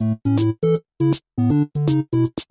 Thank you.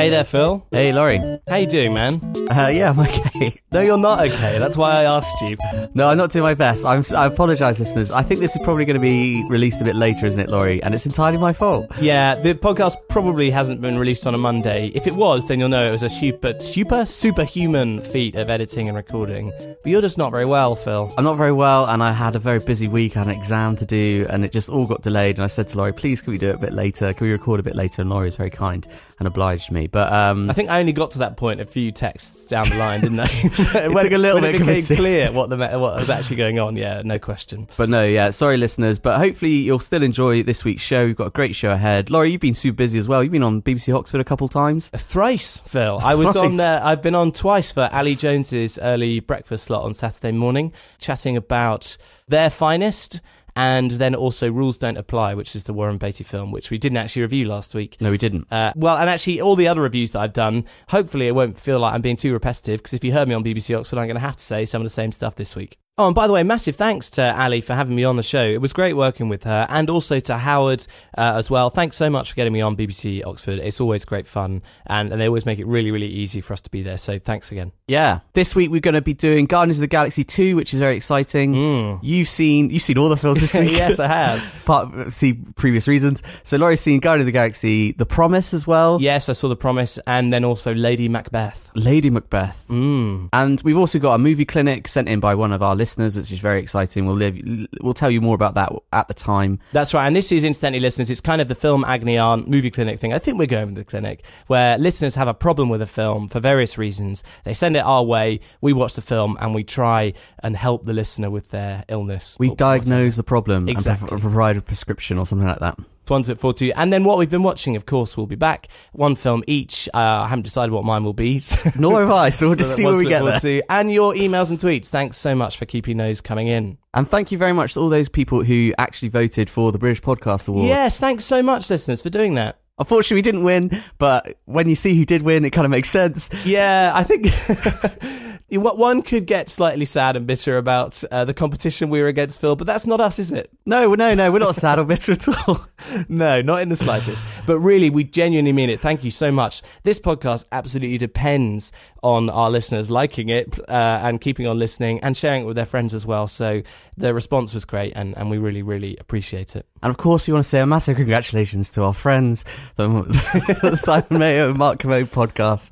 Hey there, Phil. Hey, Laurie. How you doing, man? Uh, yeah, I'm okay. No, you're not okay. That's why I asked you. No, I'm not doing my best. I'm, I apologise, listeners. I think this is probably going to be released a bit later, isn't it, Laurie? And it's entirely my fault. Yeah, the podcast probably hasn't been released on a Monday. If it was, then you'll know it was a super, super, superhuman feat of editing and recording. But you're just not very well, Phil. I'm not very well, and I had a very busy week. I had an exam to do, and it just all got delayed. And I said to Laurie, please, can we do it a bit later? Can we record a bit later? And Laurie was very kind and obliged me. But um, I think I only got to that point a few texts down the line, didn't I? it when, took a little bit it became clear what the what was actually going on. Yeah, no question. But no, yeah, sorry, listeners. But hopefully you'll still enjoy this week's show. We've got a great show ahead. Laurie, you've been super busy as well. You've been on BBC Oxford a couple times. Thrice, Phil. I was on there. I've been on twice for Ali Jones's early breakfast slot on Saturday morning, chatting about their finest, and then also Rules Don't Apply, which is the Warren Beatty film, which we didn't actually review last week. No, we didn't. Uh, well, and actually, all the other reviews that I've done, hopefully, it won't feel like I'm being too repetitive. Because if you heard me on BBC Oxford, I'm going to have to say some of the same stuff this week. Oh, and by the way, massive thanks to Ali for having me on the show. It was great working with her, and also to Howard uh, as well. Thanks so much for getting me on BBC Oxford. It's always great fun, and, and they always make it really, really easy for us to be there. So thanks again. Yeah. This week we're going to be doing Guardians of the Galaxy 2, which is very exciting. You've seen you've seen all the films this week. Mm. yes, I have. Part, see previous reasons. So Laurie's seen Guardians of the Galaxy, The Promise as well. yes, I saw The Promise, and then also Lady Macbeth. Lady Macbeth. Mm. And we've also got a movie clinic sent in by one of our listeners, which is very exciting. We'll live, we'll tell you more about that at the time. That's right, and this is incidentally, listeners. It's kind of the film agony aunt movie clinic thing. I think we're going with the clinic where listeners have a problem with a film for various reasons. They send it our way. We watch the film and we try and help the listener with their illness. We diagnose the problem Exactly. and provide a prescription or something like that. Ones at four two, and then what we've been watching, of course, we'll be back. One film each. Uh, I haven't decided what mine will be. so- Nor have I, so we'll just so see where we get there. Two. And your emails and tweets. Thanks so much for keeping those coming in. And thank you very much to all those people who actually voted for the British Podcast Awards. Yes, thanks so much, listeners, for doing that. Unfortunately, we didn't win, but when you see who did win, it kind of makes sense. Yeah, I think what one could get slightly sad and bitter about uh, the competition we were against, Phil, but that's not us, is it? No, no, no, we're not sad or bitter at all. No, not in the slightest. but really, we genuinely mean it. Thank you so much. This podcast absolutely depends on our listeners liking it uh, and keeping on listening and sharing it with their friends as well. So the response was great, and, and we really, really appreciate it. And of course, we want to say a massive congratulations to our friends, the, the Simon Mayo and Mark Kermode podcast.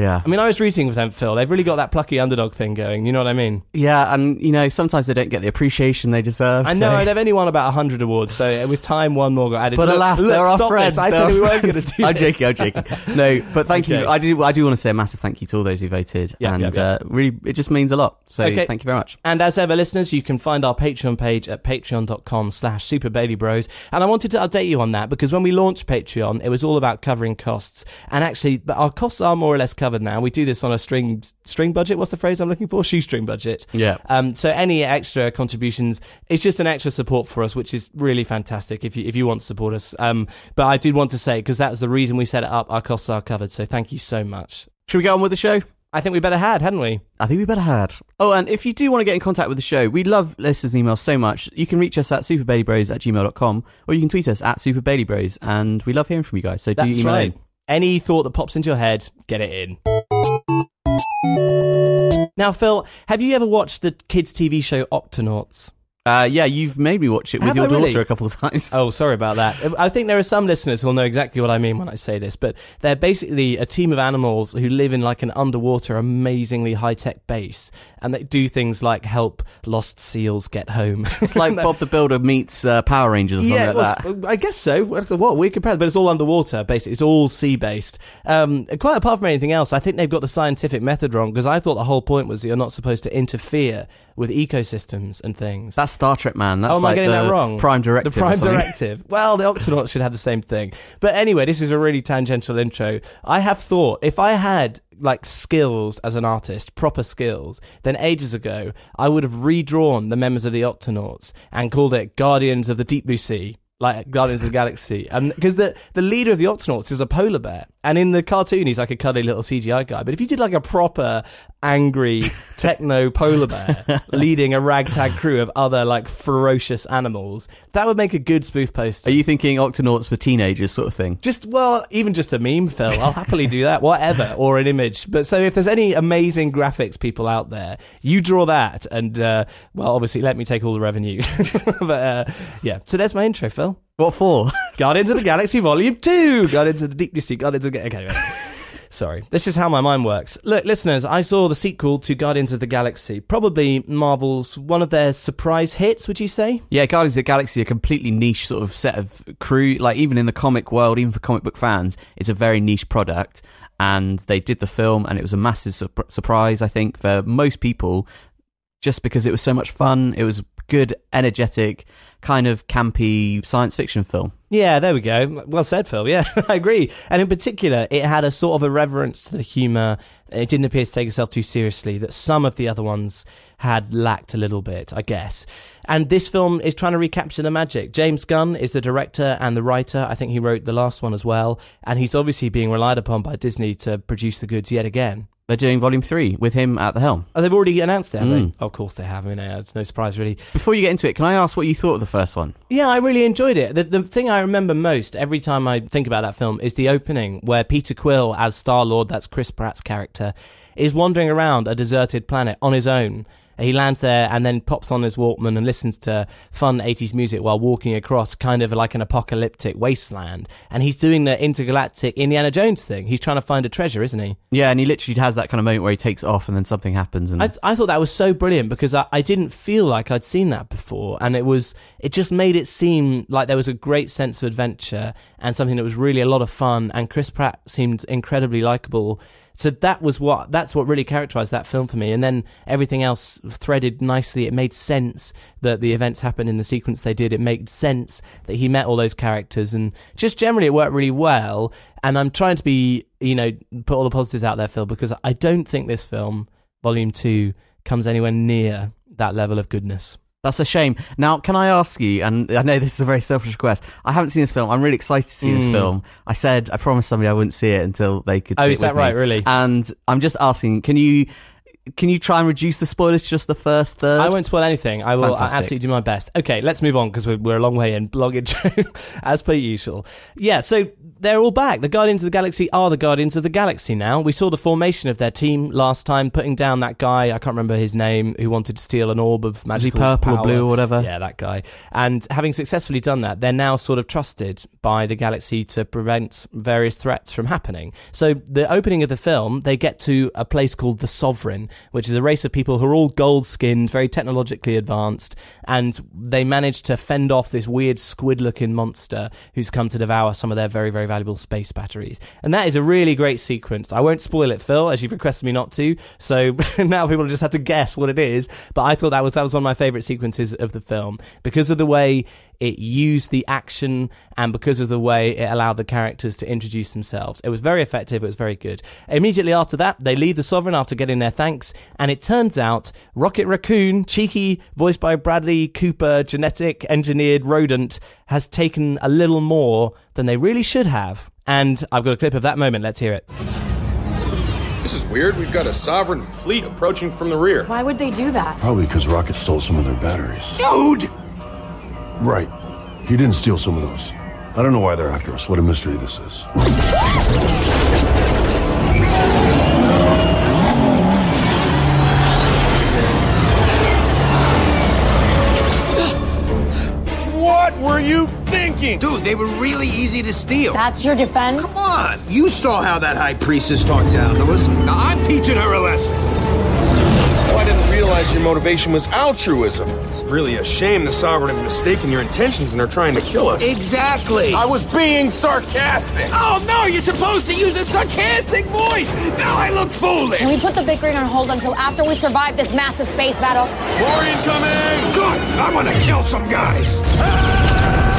Yeah. I mean, I was rooting for them, Phil. They've really got that plucky underdog thing going. You know what I mean? Yeah, and you know, sometimes they don't get the appreciation they deserve. I so- know they've only won about 100 awards, so with time, one more got added. But Look- alas, look, they're our friends. This. I said we weren't going to do. I'm this. joking. I'm joking. No, but thank Okay. you. I do. I do want to say a massive thank you to all those who voted, Yeah, and yeah, yeah. Uh, really, it just means a lot. So Okay. thank you very much. And as ever, listeners, you can find our Patreon page at patreon.com slash superbaileybros. And I wanted to update you on that because when we launched Patreon, it was all about covering costs. And actually, our costs are more or less covered now. We do this on a string string budget. What's the phrase I'm looking for? Shoestring budget. Yeah. Um, so any extra contributions, it's just an extra support for us, which is really fantastic if you, if you want to support us. Um, but I did want to say, because that's the reason we set it up, our costs are covered. So thank you so much. Should we get on with the show? I think we better had, hadn't we? I think we better had. Oh, and if you do want to get in contact with the show, we love listeners' emails so much. You can reach us at superbaileybros at gmail.com or you can tweet us at superbaileybros and we love hearing from you guys. So do That's email right. in. Any thought that pops into your head, get it in. Now, Phil, have you ever watched the kids' TV show Octonauts? Uh, yeah, you've made me watch it with Have your I really? daughter a couple of times. Oh, sorry about that. I think there are some listeners who'll know exactly what I mean when I say this, but they're basically a team of animals who live in like an underwater, amazingly high tech base, and they do things like help lost seals get home. It's like Bob the Builder meets uh, Power Rangers or something yeah, like well, that. I guess so. What what we compare, but it's all underwater. Basically, it's all sea based. Um, quite apart from anything else, I think they've got the scientific method wrong because I thought the whole point was that you're not supposed to interfere with ecosystems and things. That's Star Trek, man. That's oh, am I getting the that wrong? Prime Directive. The Prime. Directive. Well, the Octonauts should have the same thing. But anyway, this is a really tangential intro. I have thought if I had like skills as an artist, proper skills, then ages ago I would have redrawn the members of the Octonauts and called it Guardians of the Deep Blue Sea. Like Guardians of the Galaxy, and because the the leader of the Octonauts is a polar bear, And in the cartoon, he's like a cuddly little CGI guy. But if you did like a proper angry techno polar bear leading a ragtag crew of other like ferocious animals, that would make a good spoof poster. Are you thinking Octonauts for teenagers sort of thing? Just well, even just a meme, Phil. I'll happily do that, whatever, or an image. But so if there's any amazing graphics people out there, you draw that, and uh, well, obviously let me take all the revenue. but uh, yeah, so there's my intro, Phil. What for? Guardians of the Galaxy Volume Two. Guardians of the Deep Mystic. Guardians of the okay. anyway. Sorry, this is how my mind works. Look, listeners, I saw the sequel to Guardians of the Galaxy, probably Marvel's one of their surprise hits. Would you say? Yeah, Guardians of the Galaxy, a completely niche sort of set of crew. Like even in the comic world, even for comic book fans, it's a very niche product. And they did the film, and it was a massive su- surprise. I think for most people, just because it was so much fun. It was good, energetic, kind of campy science fiction film. Yeah, there we go. Well said, Phil. Yeah, I agree. And in particular, it had a sort of a reverence to the humour. It didn't appear to take itself too seriously, that some of the other ones had lacked a little bit, I guess. And this film is trying to recapture the magic. James Gunn is the director and the writer. I think he wrote the last one as well. And he's obviously being relied upon by Disney to produce the goods yet again. They're doing volume three with him at the helm. Oh, they've already announced it, have Mm. they? Of course they have. I mean, uh, it's no surprise, really. Before you get into it, can I ask what you thought of the first one? Yeah, I really enjoyed it. The, the thing I remember most every time I think about that film is the opening where Peter Quill, as Star Lord, that's Chris Pratt's character, is wandering around a deserted planet on his own. He lands there and then pops on his Walkman and listens to fun 80s music while walking across kind of like an apocalyptic wasteland. And he's doing the intergalactic Indiana Jones thing. He's trying to find a treasure, isn't he? Yeah, and he literally has that kind of moment where he takes off and then something happens. And I, I thought that was so brilliant because I, I didn't feel like I'd seen that before, and it was it just made it seem like there was a great sense of adventure and something that was really a lot of fun. And Chris Pratt seemed incredibly likable. So that was what that's what really characterized that film for me. And then everything else threaded nicely. It made sense that the events happened in the sequence they did. It made sense that he met all those characters, and just generally it worked really well. And I'm trying to be, you know, put all the positives out there, Phil, because I don't think this film, Volume Two, comes anywhere near that level of goodness. That's a shame. Now, can I ask you, and I know this is a very selfish request, I haven't seen this film. I'm really excited to see this Mm. film. I said, I promised somebody I wouldn't see it until they could see Oh, is that me. right? Really? And I'm just asking, can you can you try and reduce the spoilers to just the first third? I won't spoil anything. I will Fantastic. absolutely do my best. Okay, let's move on because we're, we're a long way in intro, as per usual. Yeah, so they're all back. The Guardians of the Galaxy are the Guardians of the Galaxy now. We saw the formation of their team last time, putting down that guy, I can't remember his name, who wanted to steal an orb of magical purple or power. blue or whatever? Yeah, that guy. And having successfully done that, they're now sort of trusted by the galaxy to prevent various threats from happening. So the opening of the film, they get to a place called the Sovereign, which is a race of people who are all gold skinned, very technologically advanced, and they manage to fend off this weird squid looking monster who's come to devour some of their very, very valuable space batteries. And that is a really great sequence. I won't spoil it, Phil, as you've requested me not to. So now people just have to guess what it is. But I thought that was that was one of my favourite sequences of the film because of the way it used the action and because of the way it allowed the characters to introduce themselves. It was very effective. It was very good. Immediately after that, they leave the Sovereign after getting their thanks, and it turns out Rocket Raccoon, cheeky, voiced by Bradley Cooper, genetic engineered rodent, has taken a little more than they really should have. And I've got a clip of that moment. Let's hear it. This is weird. We've got a sovereign fleet approaching from the rear. Why would they do that? Probably because Rocket stole some of their batteries. Dude! Right. He didn't steal some of those. I don't know why they're after us. What a mystery this is. What were you thinking? Dude, they were really easy to steal. That's your defense? Come on, you saw how that high priestess talked down to us. Now I'm teaching her a lesson. I didn't realize your motivation was altruism. It's really a shame the sovereign have mistaken your intentions and are trying to kill us. Exactly. I was being sarcastic. Oh no, you're supposed to use a sarcastic voice. Now I look foolish. Can we put the bickering on hold until after we survive this massive space battle? More incoming! Good. I'm gonna kill some guys.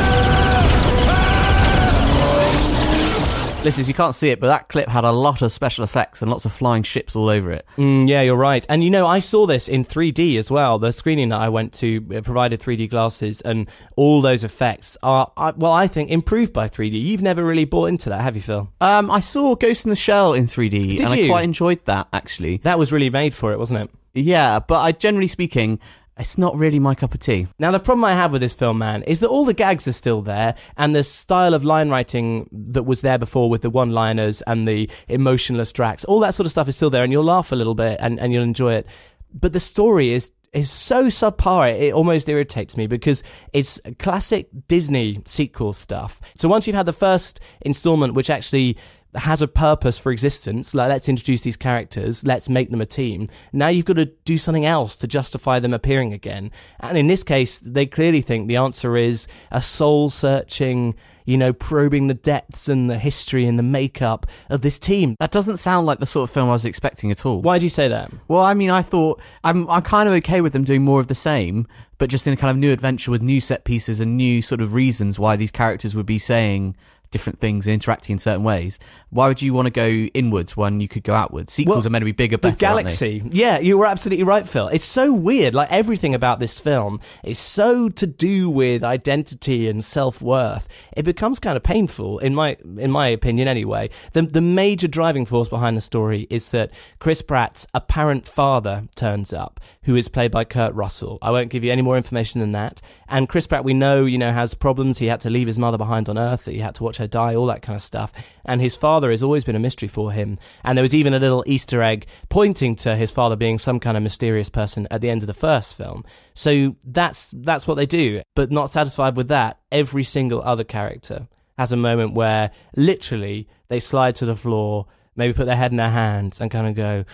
Listeners, you can't see it, but that clip had a lot of special effects and lots of flying ships all over it. Mm, yeah, you're right. And you know, I saw this in 3D as well. The screening that I went to uh, provided 3D glasses, and all those effects are, I- well, I think improved by 3D. You've never really bought into that, have you, Phil? Um, I saw Ghost in the Shell in 3D, Did and you? I quite enjoyed that actually. That was really made for it, wasn't it? Yeah, but I generally speaking, it's not really my cup of tea. Now, the problem I have with this film, man, is that all the gags are still there, and the style of line writing that was there before with the one liners and the emotionless Drax, all that sort of stuff is still there, and you'll laugh a little bit and, and you'll enjoy it. But the story is is so subpar it almost irritates me because it's classic Disney sequel stuff. So once you've had the first installment, which actually has a purpose for existence, like let's introduce these characters, let's make them a team. Now you've got to do something else to justify them appearing again. And in this case, they clearly think the answer is a soul searching, you know, probing the depths and the history and the makeup of this team. That doesn't sound like the sort of film I was expecting at all. Why do you say that? Well, I mean, I thought I'm I'm kind of okay with them doing more of the same, but just in a kind of new adventure with new set pieces and new sort of reasons why these characters would be saying different things and interacting in certain ways. Why would you want to go inwards when you could go outwards? Sequels Well, are meant to be bigger, the better. aren't they? galaxy. Yeah, you were absolutely right, Phil. It's so weird. Like everything about this film is so to do with identity and self worth. It becomes kind of painful, in my in my opinion, anyway. The the major driving force behind the story is that Chris Pratt's apparent father turns up, who is played by Kurt Russell. I won't give you any more information than that. And Chris Pratt, we know, you know, has problems. He had to leave his mother behind on Earth. He had to watch her die, all that kind of stuff. And his father has always been a mystery for him. And there was even a little Easter egg pointing to his father being some kind of mysterious person at the end of the first film. So that's that's what they do. But not satisfied with that, every single other character has a moment where literally they slide to the floor, maybe put their head in their hands and kind of go,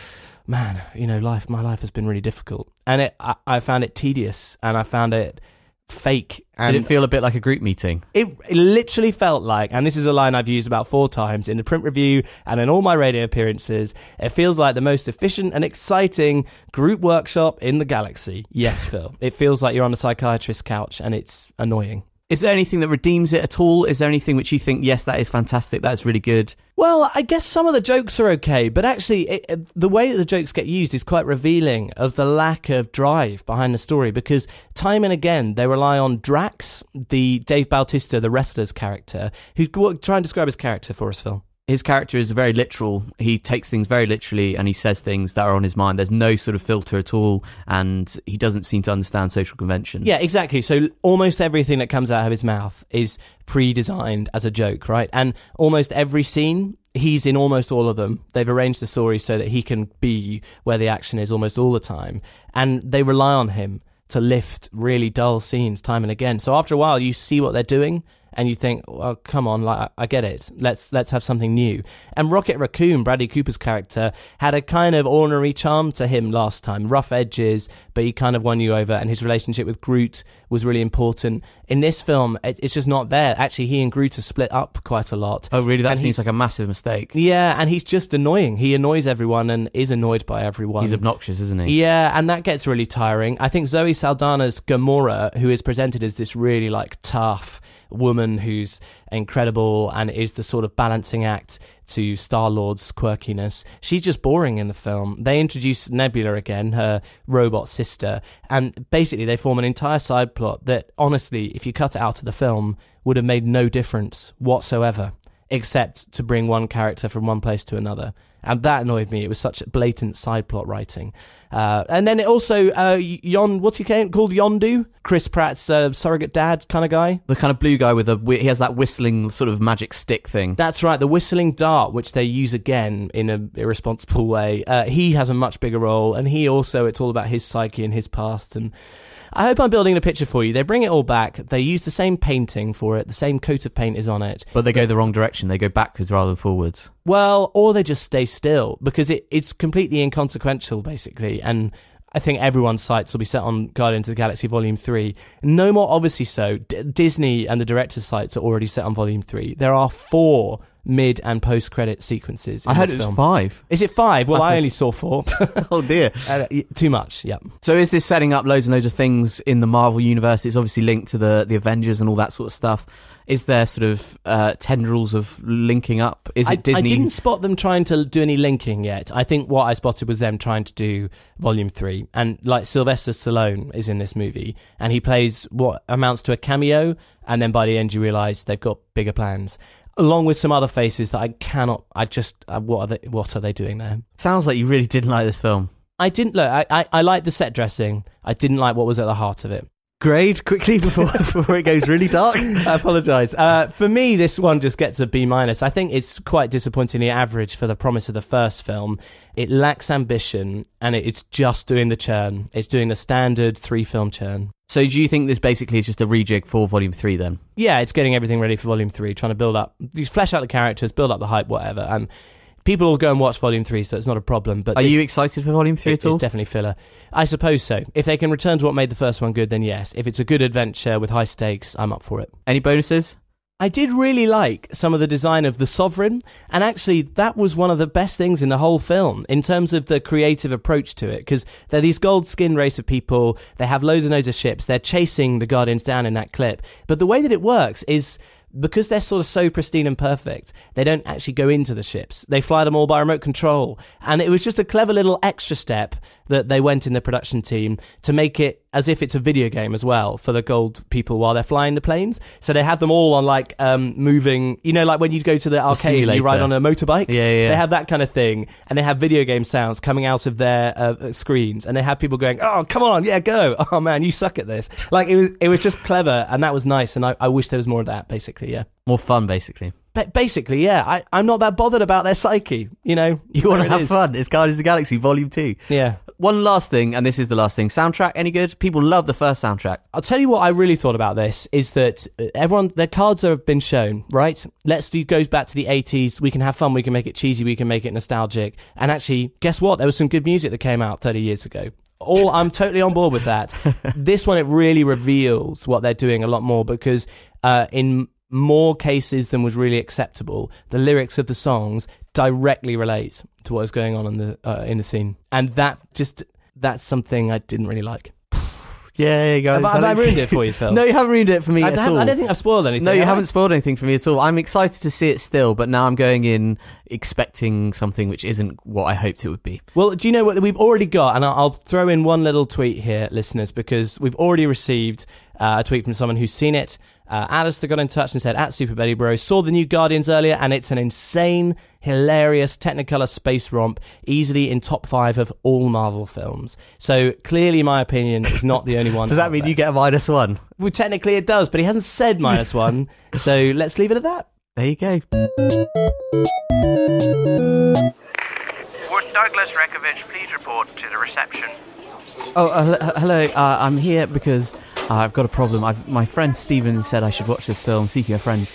man, you know, life, my life has been really difficult. And it, I, I found it tedious and I found it fake. And Did it feel a bit like a group meeting? it, it literally felt like, and this is a line I've used about four times in the print review and in all my radio appearances, it feels like the most efficient and exciting group workshop in the galaxy. Yes, Phil. It feels like you're on a psychiatrist's couch and it's annoying. Is there anything that redeems it at all? Is there anything which you think, yes, that is fantastic, that's really good? Well, I guess some of the jokes are okay, but actually, it, the way that the jokes get used is quite revealing of the lack of drive behind the story because time and again they rely on Drax, the Dave Bautista, the wrestler's character, who try and describe his character for us, Phil. His character is very literal. He takes things very literally and he says things that are on his mind. There's no sort of filter at all and he doesn't seem to understand social conventions. Yeah, exactly. So almost everything that comes out of his mouth is pre-designed as a joke, right? And almost every scene, he's in almost all of them. They've arranged the story so that he can be where the action is almost all the time, and they rely on him to lift really dull scenes time and again. So after a while, you see what they're doing. And you think, well, come on, like I get it. Let's let's have something new. And Rocket Raccoon, Bradley Cooper's character, had a kind of ornery charm to him last time, rough edges, but he kind of won you over. And his relationship with Groot was really important. In this film, it, it's just not there. Actually, he and Groot are split up quite a lot. Oh, really? That And he- seems like a massive mistake. Yeah, and he's just annoying. He annoys everyone and is annoyed by everyone. He's obnoxious, isn't he? Yeah, and that gets really tiring. I think Zoe Saldana's Gamora, who is presented as this really like tough woman who's incredible and is the sort of balancing act to Star Lord's quirkiness, she's just boring in the film. They introduce Nebula again, her robot sister, and basically they form an entire side plot that, honestly, if you cut it out of the film, would have made no difference whatsoever except to bring one character from one place to another. And that annoyed me. It was such blatant side plot writing. Uh, and then it also, uh, Yon, what's he called? Yondu? Chris Pratt's uh, surrogate dad kind of guy. The kind of blue guy with a he has that whistling sort of magic stick thing. That's right, the whistling dart, which they use again in a irresponsible way. Uh, he has a much bigger role, and he also, it's all about his psyche and his past. And I hope I'm building a picture for you. They bring it all back. They use the same painting for it. The same coat of paint is on it. But they go the wrong direction. They go backwards rather than forwards. Well, or they just stay still because it, it's completely inconsequential, basically. And I think everyone's sights will be set on Guardians of the Galaxy Volume 3. No more obviously so. D- Disney and the director's sights are already set on Volume 3. There are four mid and post credit sequences. I heard it was film. five. Is it five? Well, I I, only saw four. Oh dear. Uh, too much. Yeah. So is this setting up loads and loads of things in the Marvel universe? It's obviously linked to the the Avengers and all that sort of stuff. Is there sort of uh, tendrils of linking up? Is it I, Disney? I didn't spot them trying to do any linking yet. I think what I spotted was them trying to do Volume Three, and like Sylvester Stallone is in this movie, and he plays what amounts to a cameo, and then by the end you realise they've got bigger plans, along with some other faces that I cannot. I just uh, what are they? What are they doing there? Sounds like you really didn't like this film. I didn't look. I I, I like the set dressing. I didn't like what was at the heart of it. Grade quickly before before it goes really dark. I apologise. Uh, for me, this one just gets a B minus. I think it's quite disappointingly average for the promise of the first film. It lacks ambition, and it, it's just doing the churn. It's doing the standard three film churn. So do you think this basically is just a rejig for Volume Three then? Yeah, it's getting everything ready for Volume Three, trying to build up, you flesh out the characters, build up the hype, whatever. And people will go and watch Volume Three, so it's not a problem. But Are this- you excited for Volume Three it- at all? It's definitely filler. I suppose so. If they can return to what made the first one good, then yes. If it's a good adventure with high stakes, I'm up for it. Any bonuses? I did really like some of the design of the Sovereign, and actually, that was one of the best things in the whole film in terms of the creative approach to it. Because they're these gold skinned race of people, they have loads and loads of ships, they're chasing the Guardians down in that clip. But the way that it works is because they're sort of so pristine and perfect, they don't actually go into the ships. They fly them all by remote control. And it was just a clever little extra step that they went in the production team to make it as if it's a video game as well for the gold people while they're flying the planes. So they have them all on like um, moving, you know, like when you go to the arcade and you ride on a motorbike. Yeah, yeah. They have that kind of thing, and they have video game sounds coming out of their uh, screens, and they have people going, "Oh, come on, yeah, go! Oh man, you suck at this." Like it was, it was just clever, and that was nice, and I, I wish there was more of that. Basically, yeah. More fun, basically. Ba- basically, yeah. I, I'm not that bothered about their psyche. You know, You want to have is. fun? It's Guardians of the Galaxy Volume Two. Yeah. One last thing, and this is the last thing. Soundtrack, any good? People love the first soundtrack. I'll tell you what I really thought about this is that uh, everyone their cards have been shown, right? Let's do goes back to the 80s. We can have fun, we can make it cheesy, we can make it nostalgic. And actually, guess what? There was some good music that came out 30 years ago. All I'm totally on board with that. this one it really reveals what they're doing a lot more because uh, in more cases than was really acceptable, the lyrics of the songs directly relate to what is going on in the uh, in the scene, and that just that's something I didn't really like. Yeah, guys. Have I- have I ruined it for you, Phil? no, you haven't ruined it for me I, at haven't- all. I don't think I've spoiled anything. no, you have I? haven't spoiled anything for me at all. I'm excited to see it still, but now I'm going in expecting something which isn't what I hoped it would be. Well, do you know what we've already got? And I'll I'll throw in one little tweet here, listeners, because we've already received uh, a tweet from someone who's seen it. Uh, Alistair got in touch and said, at Super Bailey Bro, saw the new Guardians earlier, and it's an insane, hilarious Technicolor space romp, easily in top five of all Marvel films. So clearly, my opinion is not the only one. Does that mean there. you get a minus one? Well, technically, it does, but he hasn't said minus one. so let's leave it at that. There you go. Would Douglas Rekovich please report to the reception? Oh, uh, hello. Uh, I'm here because I've got a problem. I've, my friend Steven said I should watch this film, Seeking a Friend,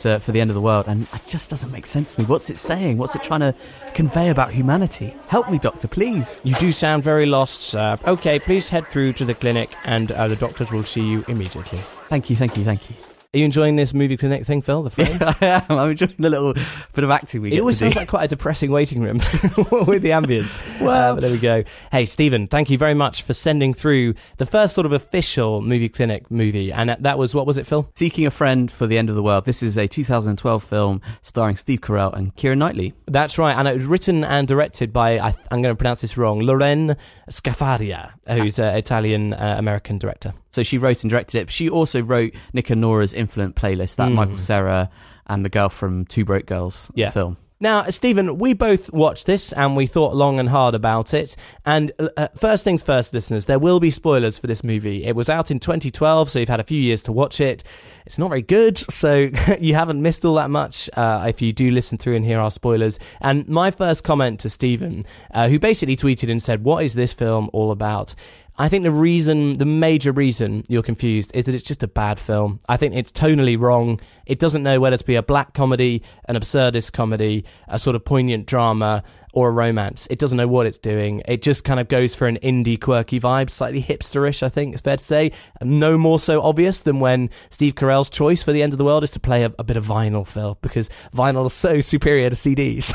to, for the end of the world, and it just doesn't make sense to me. What's it saying? What's it trying to convey about humanity? Help me, Doctor, please. You do sound very lost, sir. Okay, please head through to the clinic, and uh, the doctors will see you immediately. Thank you, thank you, thank you. Are you enjoying this movie clinic thing, Phil? The frame? I am. I'm enjoying the little bit of acting we It get always to sounds do. like quite a depressing waiting room with the ambience. well, but there we go. Hey, Stephen, thank you very much for sending through the first sort of official movie clinic movie, and that was what was it, Phil? Seeking a Friend for the End of the World. This is a 2012 film starring Steve Carell and Keira Knightley. That's right, and it was written and directed by I, I'm going to pronounce this wrong, Lorene Scafaria, who's an Italian uh, American director. So she wrote and directed it. She also wrote Nick and Nora's Infinite Playlist, that Michael Cera and the girl from Two Broke Girls Yeah. film. Now, Stephen, we both watched this and we thought long and hard about it. And uh, first things first, listeners, there will be spoilers for this movie. It was out in 2012, so you've had a few years to watch it. It's not very good, so you haven't missed all that much uh, if you do listen through and hear our spoilers. And my first comment to Stephen, uh, who basically tweeted and said, What is this film all about? I think the reason, the major reason you're confused is that it's just a bad film. I think it's tonally wrong. It doesn't know whether to be a black comedy, an absurdist comedy, a sort of poignant drama, or a romance. It doesn't know what it's doing. It just kind of goes for an indie, quirky vibe, slightly hipsterish, I think it's fair to say. No more so obvious than when Steve Carell's choice for the end of the world is to play a, a bit of vinyl, Phil, because vinyl is so superior to CDs.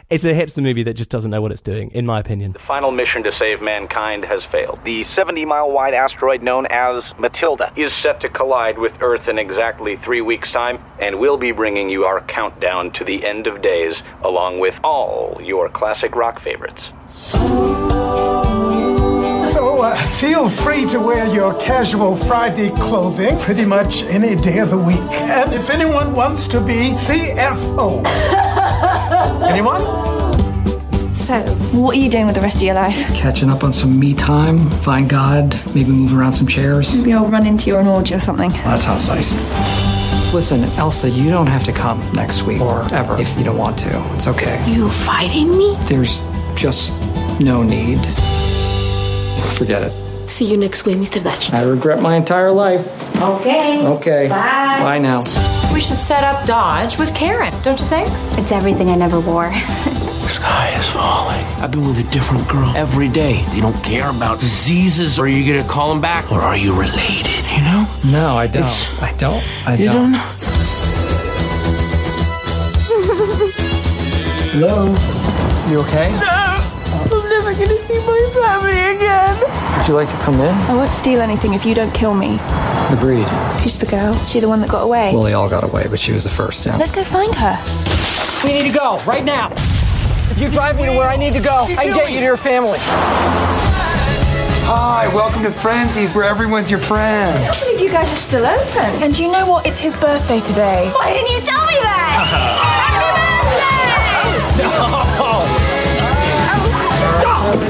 it's a hipster movie that just doesn't know what it's doing, in my opinion. The final mission to save mankind has failed. The 70 mile wide asteroid known as Matilda is set to collide with Earth in exactly three weeks' time, and we'll be bringing you our countdown to the end of days along with all your classic rock favorites. So uh, feel free to wear your casual Friday clothing pretty much any day of the week. And if anyone wants to be CFO, anyone? So, what are you doing with the rest of your life? Catching up on some me time, find God, maybe move around some chairs. Maybe I'll run into you on orgy or something. That sounds nice. Listen, Elsa, you don't have to come next week or ever if you don't want to. It's okay. You fighting me? There's just no need. Forget it. See you next week, Mr. Dutch. I regret my entire life. Okay. Okay. Bye. Bye now. We should set up Dodge with Karen, don't you think? It's everything I never wore. The sky is falling. I've been with a different girl every day. They don't care about diseases. Are you gonna call them back, or are you related? You know? No, I don't. It's- I don't. I You don't. don't? Hello? You okay? No. I'm never gonna see my family again. Would you like to come in? I won't steal anything if you don't kill me. Agreed. Who's the girl? She the one that got away? Well, they all got away, but she was the first, yeah. Let's go find her. We need to go, right now. If you drive me to where I need to go, I can get you to your family. Hi, welcome to Friendsy's, where everyone's your friend. I believe you guys are still open. And do you know what? It's his birthday today. Why didn't you tell me that? Happy birthday! No. Oh,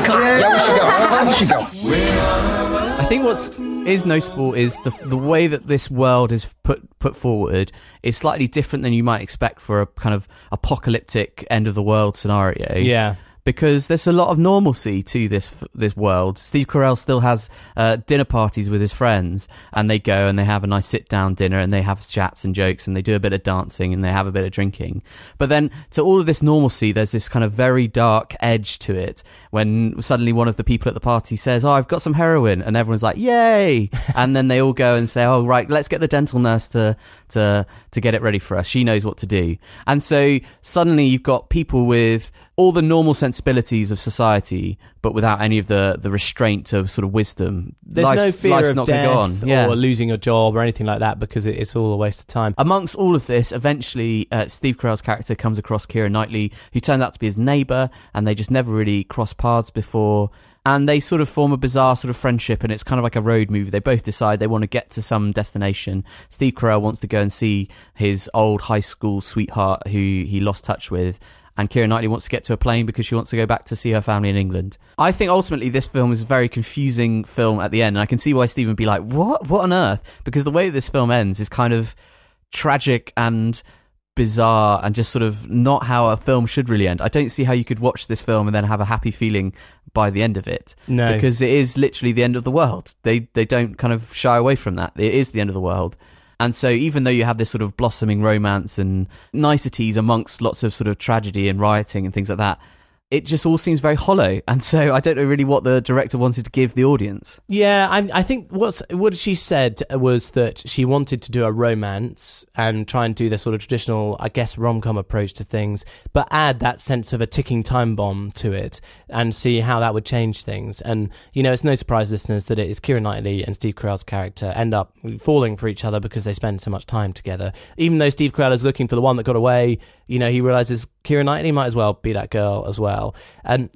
Come Yeah, we should go. We should go. I think what's is noticeable is the the way that this world is put put forward is slightly different than you might expect for a kind of apocalyptic end of the world scenario. Yeah. Because there's a lot of normalcy to this this world. Steve Carell still has uh, dinner parties with his friends, and they go and they have a nice sit down dinner, and they have chats and jokes, and they do a bit of dancing, and they have a bit of drinking. But then to all of this normalcy, there's this kind of very dark edge to it. When suddenly one of the people at the party says, "Oh, I've got some heroin," and everyone's like, "Yay!" and then they all go and say, "Oh, right, let's get the dental nurse to to to get it ready for us. She knows what to do." And so suddenly you've got people with all the normal sensibilities of society, but without any of the the restraint of sort of wisdom. There's Life's- no fear of not death on. Yeah. or losing your job or anything like that because it, it's all a waste of time. Amongst all of this, eventually uh, Steve Carell's character comes across Keira Knightley, who turns out to be his neighbour, and they just never really crossed paths before. And they sort of form a bizarre sort of friendship, and it's kind of like a road movie. They both decide they want to get to some destination. Steve Carell wants to go and see his old high school sweetheart who he lost touch with. And Keira Knightley wants to get to a plane because she wants to go back to see her family in England. I think ultimately this film is a very confusing film at the end, and I can see why Stephen would be like, "What? What on earth?" Because the way this film ends is kind of tragic and bizarre and just sort of not how a film should really end. I don't see how you could watch this film and then have a happy feeling by the end of it. No. Because it is literally the end of the world. They they don't kind of shy away from that. It is the end of the world. And so even though you have this sort of blossoming romance and niceties amongst lots of sort of tragedy and rioting and things like that, it just all seems very hollow. And so I don't know really what the director wanted to give the audience. Yeah, I, I think what's what she said was that she wanted to do a romance and try and do the sort of traditional, I guess, rom com approach to things, but add that sense of a ticking time bomb to it and see how that would change things. And you know, it's no surprise, listeners, that it is Keira Knightley and Steve Carell's character end up falling for each other because they spend so much time together. Even though Steve Carell is looking for the one that got away, you know, he realizes Keira Knightley might as well be that girl as well. And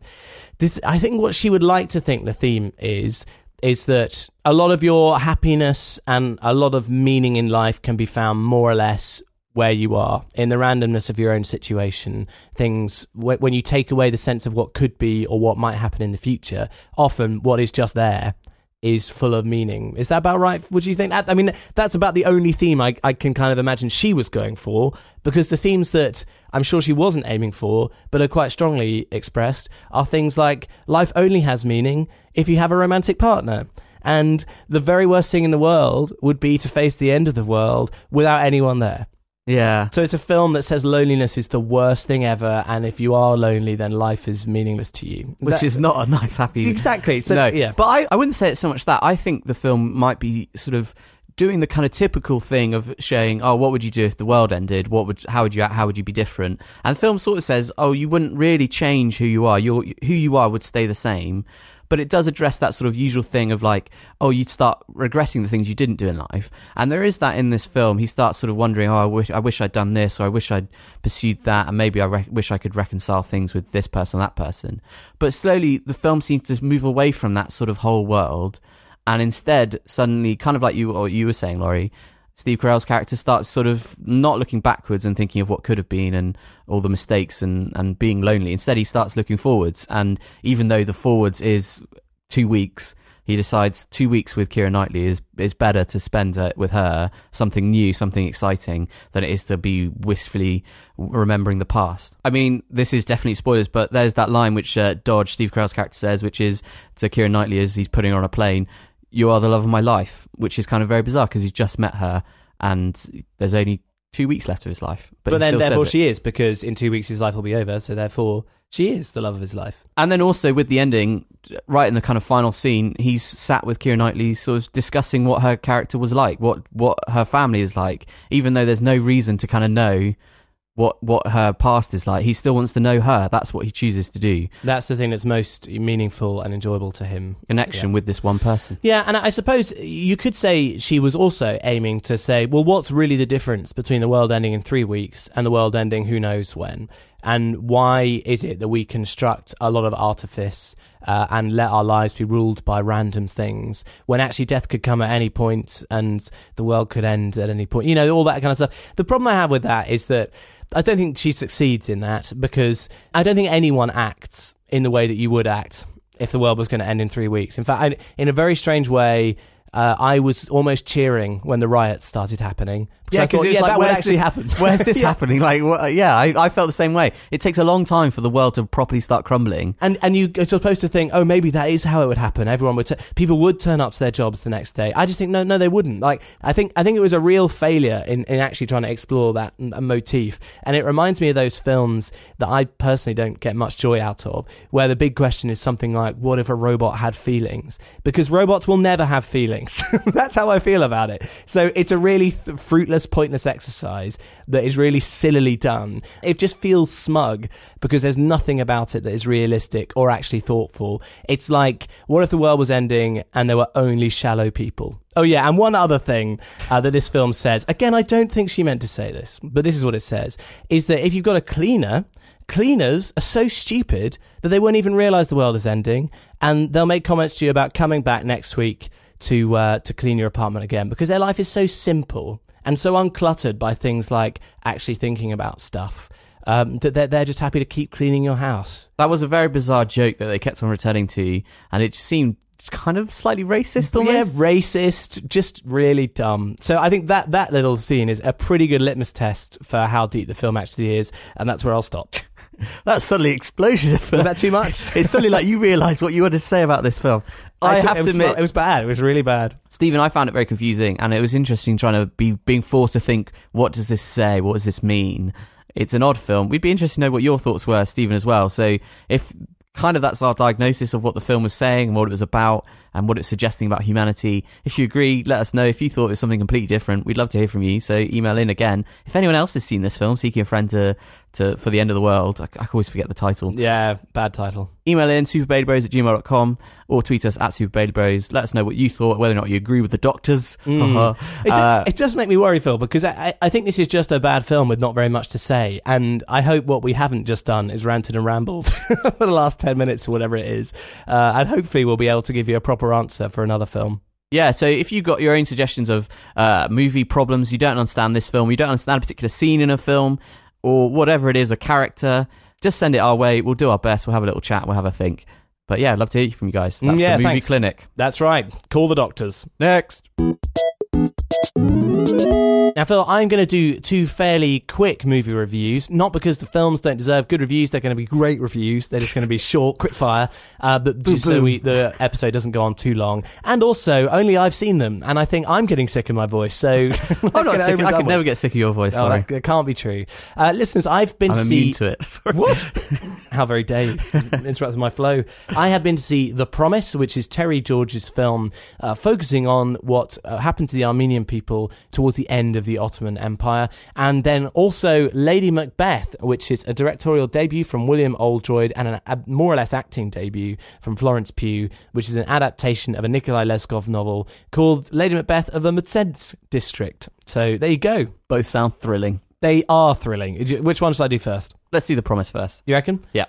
this, I think what she would like to think the theme is is that a lot of your happiness and a lot of meaning in life can be found more or less where you are in the randomness of your own situation things when you take away the sense of what could be or what might happen in the future often what is just there is full of meaning. Is that about right? Would you think? I mean, that's about the only theme I, I can kind of imagine she was going for, because the themes that I'm sure she wasn't aiming for, but are quite strongly expressed, are things like life only has meaning if you have a romantic partner. And the very worst thing in the world would be to face the end of the world without anyone there. Yeah. So it's a film that says loneliness is the worst thing ever, and if you are lonely, then life is meaningless to you. Which That- is not a nice, happy. Exactly. So, no, yeah. But I, I wouldn't say it's so much that. I think the film might be sort of doing the kind of typical thing of saying, oh, what would you do if the world ended? What would, how would you, how would you be different? And the film sort of says, oh, you wouldn't really change who you are. You're, who you are would stay the same. But it does address that sort of usual thing of like, oh, you'd start regretting the things you didn't do in life. And there is that in this film. He starts sort of wondering, oh, I wish, I wish I'd done this, or I wish I'd pursued that, and maybe I re- wish I could reconcile things with this person that person. But slowly, the film seems to move away from that sort of whole world, and instead, suddenly, kind of like you or you were saying, Laurie, Steve Carell's character starts sort of not looking backwards and thinking of what could have been and all the mistakes and, and being lonely. Instead, he starts looking forwards. And even though the forwards is two weeks, he decides two weeks with Keira Knightley is, is better to spend uh, with her, something new, something exciting, than it is to be wistfully remembering the past. I mean, this is definitely spoilers, but there's that line which uh, Dodge, Steve Carell's character, says, which is to Keira Knightley as he's putting her on a plane, you are the love of my life, which is kind of very bizarre because he's just met her and there's only two weeks left of his life. But, But, then, therefore, she is because in two weeks his life will be over. So therefore, she is the love of his life. And then also with the ending, right in the kind of final scene, he's sat with Keira Knightley, sort of discussing what her character was like, what what her family is like, even though there's no reason to kind of know what what her past is like. He still wants to know her. That's what he chooses to do. That's the thing that's most meaningful and enjoyable to him. Connection Yeah. with this one person. Yeah, and I suppose you could say she was also aiming to say, well, what's really the difference between the world ending in three weeks and the world ending who knows when? And why is it that we construct a lot of artifice uh, and let our lives be ruled by random things when actually death could come at any point and the world could end at any point? You know, all that kind of stuff. The problem I have with that is that I don't think she succeeds in that because I don't think anyone acts in the way that you would act if the world was going to end in three weeks. In fact, I, in a very strange way, uh, I was almost cheering when the riots started happening. Because I thought, yeah, that would where's actually this, happen. Where's this Yeah. happening? Like, what, yeah, I, I felt the same way. It takes a long time for the world to properly start crumbling. And and you are supposed to think, oh, maybe that is how it would happen. Everyone would, t- people would turn up to their jobs the next day. I just think no, no, they wouldn't. Like I think I think it was a real failure in, in actually trying to explore that m- motif. And it reminds me of those films that I personally don't get much joy out of, where the big question is something like, what if a robot had feelings? Because robots will never have feelings. That's how I feel about it. So it's a really th- fruitless, pointless exercise that is really sillily done. It just feels smug because there's nothing about it that is realistic or actually thoughtful. It's like, what if the world was ending and there were only shallow people? Oh yeah, and one other thing uh, that this film says, again, I don't think she meant to say this, but this is what it says, is that if you've got a cleaner, cleaners are so stupid that they won't even realize the world is ending and they'll make comments to you about coming back next week to uh, to clean your apartment again because their life is so simple and so uncluttered by things like actually thinking about stuff um, that they're, they're just happy to keep cleaning your house. That was a very bizarre joke that they kept on returning to, and it just seemed kind of slightly racist almost. Yeah, racist, just really dumb. So I think that that little scene is a pretty good litmus test for how deep the film actually is, and that's where I'll stop. That's suddenly explosion. Is that too much? it's suddenly like you realise what you want to say about this film. I, t- have to was, admit, it was bad. It was really bad. Stephen, I found it very confusing, and it was interesting trying to be being forced to think, what does this say? What does this mean? It's an odd film. We'd be interested to know what your thoughts were, Stephen, as well. So if kind of that's our diagnosis of what the film was saying and what it was about and what it's suggesting about humanity. If you agree, let us know. If you thought it was something completely different, we'd love to hear from you. So email in again. If anyone else has seen this film, Seeking a Friend to, to for the End of the World, I, I always forget the title. Yeah, bad title. Email in superbaileybros at gmail.com or tweet us at superbaileybros. Let us know what you thought, whether or not you agree with the doctors. Mm. Uh-huh. It, Uh, it does make me worry, Phil, because I, I I think this is just a bad film with not very much to say. And I hope what we haven't just done is ranted and rambled for the last 10 minutes or whatever it is. Uh, and hopefully we'll be able to give you a proper answer for another film. Yeah, so if you've got your own suggestions of uh, movie problems, you don't understand this film, you don't understand a particular scene in a film, or whatever it is, a character, just send it our way. We'll do our best. We'll have a little chat. We'll have a think. But yeah, I'd love to hear from you guys. That's yeah, the movie thanks. clinic. That's right. Call the doctors. Next. Now, Phil, I'm going to do two fairly quick movie reviews. Not because the films don't deserve good reviews; they're going to be great reviews. They're just going to be short, quick fire, uh, but just so we, the episode doesn't go on too long. And also, only I've seen them, and I think I'm getting sick of my voice. So I'm not sick. I could never get sick of your voice. Oh, Sorry. that, that can't be true. Uh, listeners, I've been I'm to immune see to it. Sorry. what? How very dare you interrupting my flow. I have been to see The Promise, which is Terry George's film uh, focusing on what uh, happened to the Armenian people towards the end of the Ottoman Empire. And then also Lady Macbeth, which is a directorial debut from William Oldroyd and an, a more or less acting debut from Florence Pugh, which is an adaptation of a Nikolai Leskov novel called Lady Macbeth of the Mtsensk district. So there you go. Both sound thrilling. They are thrilling. Which one should I do first? Let's do the promise first. You reckon? Yeah.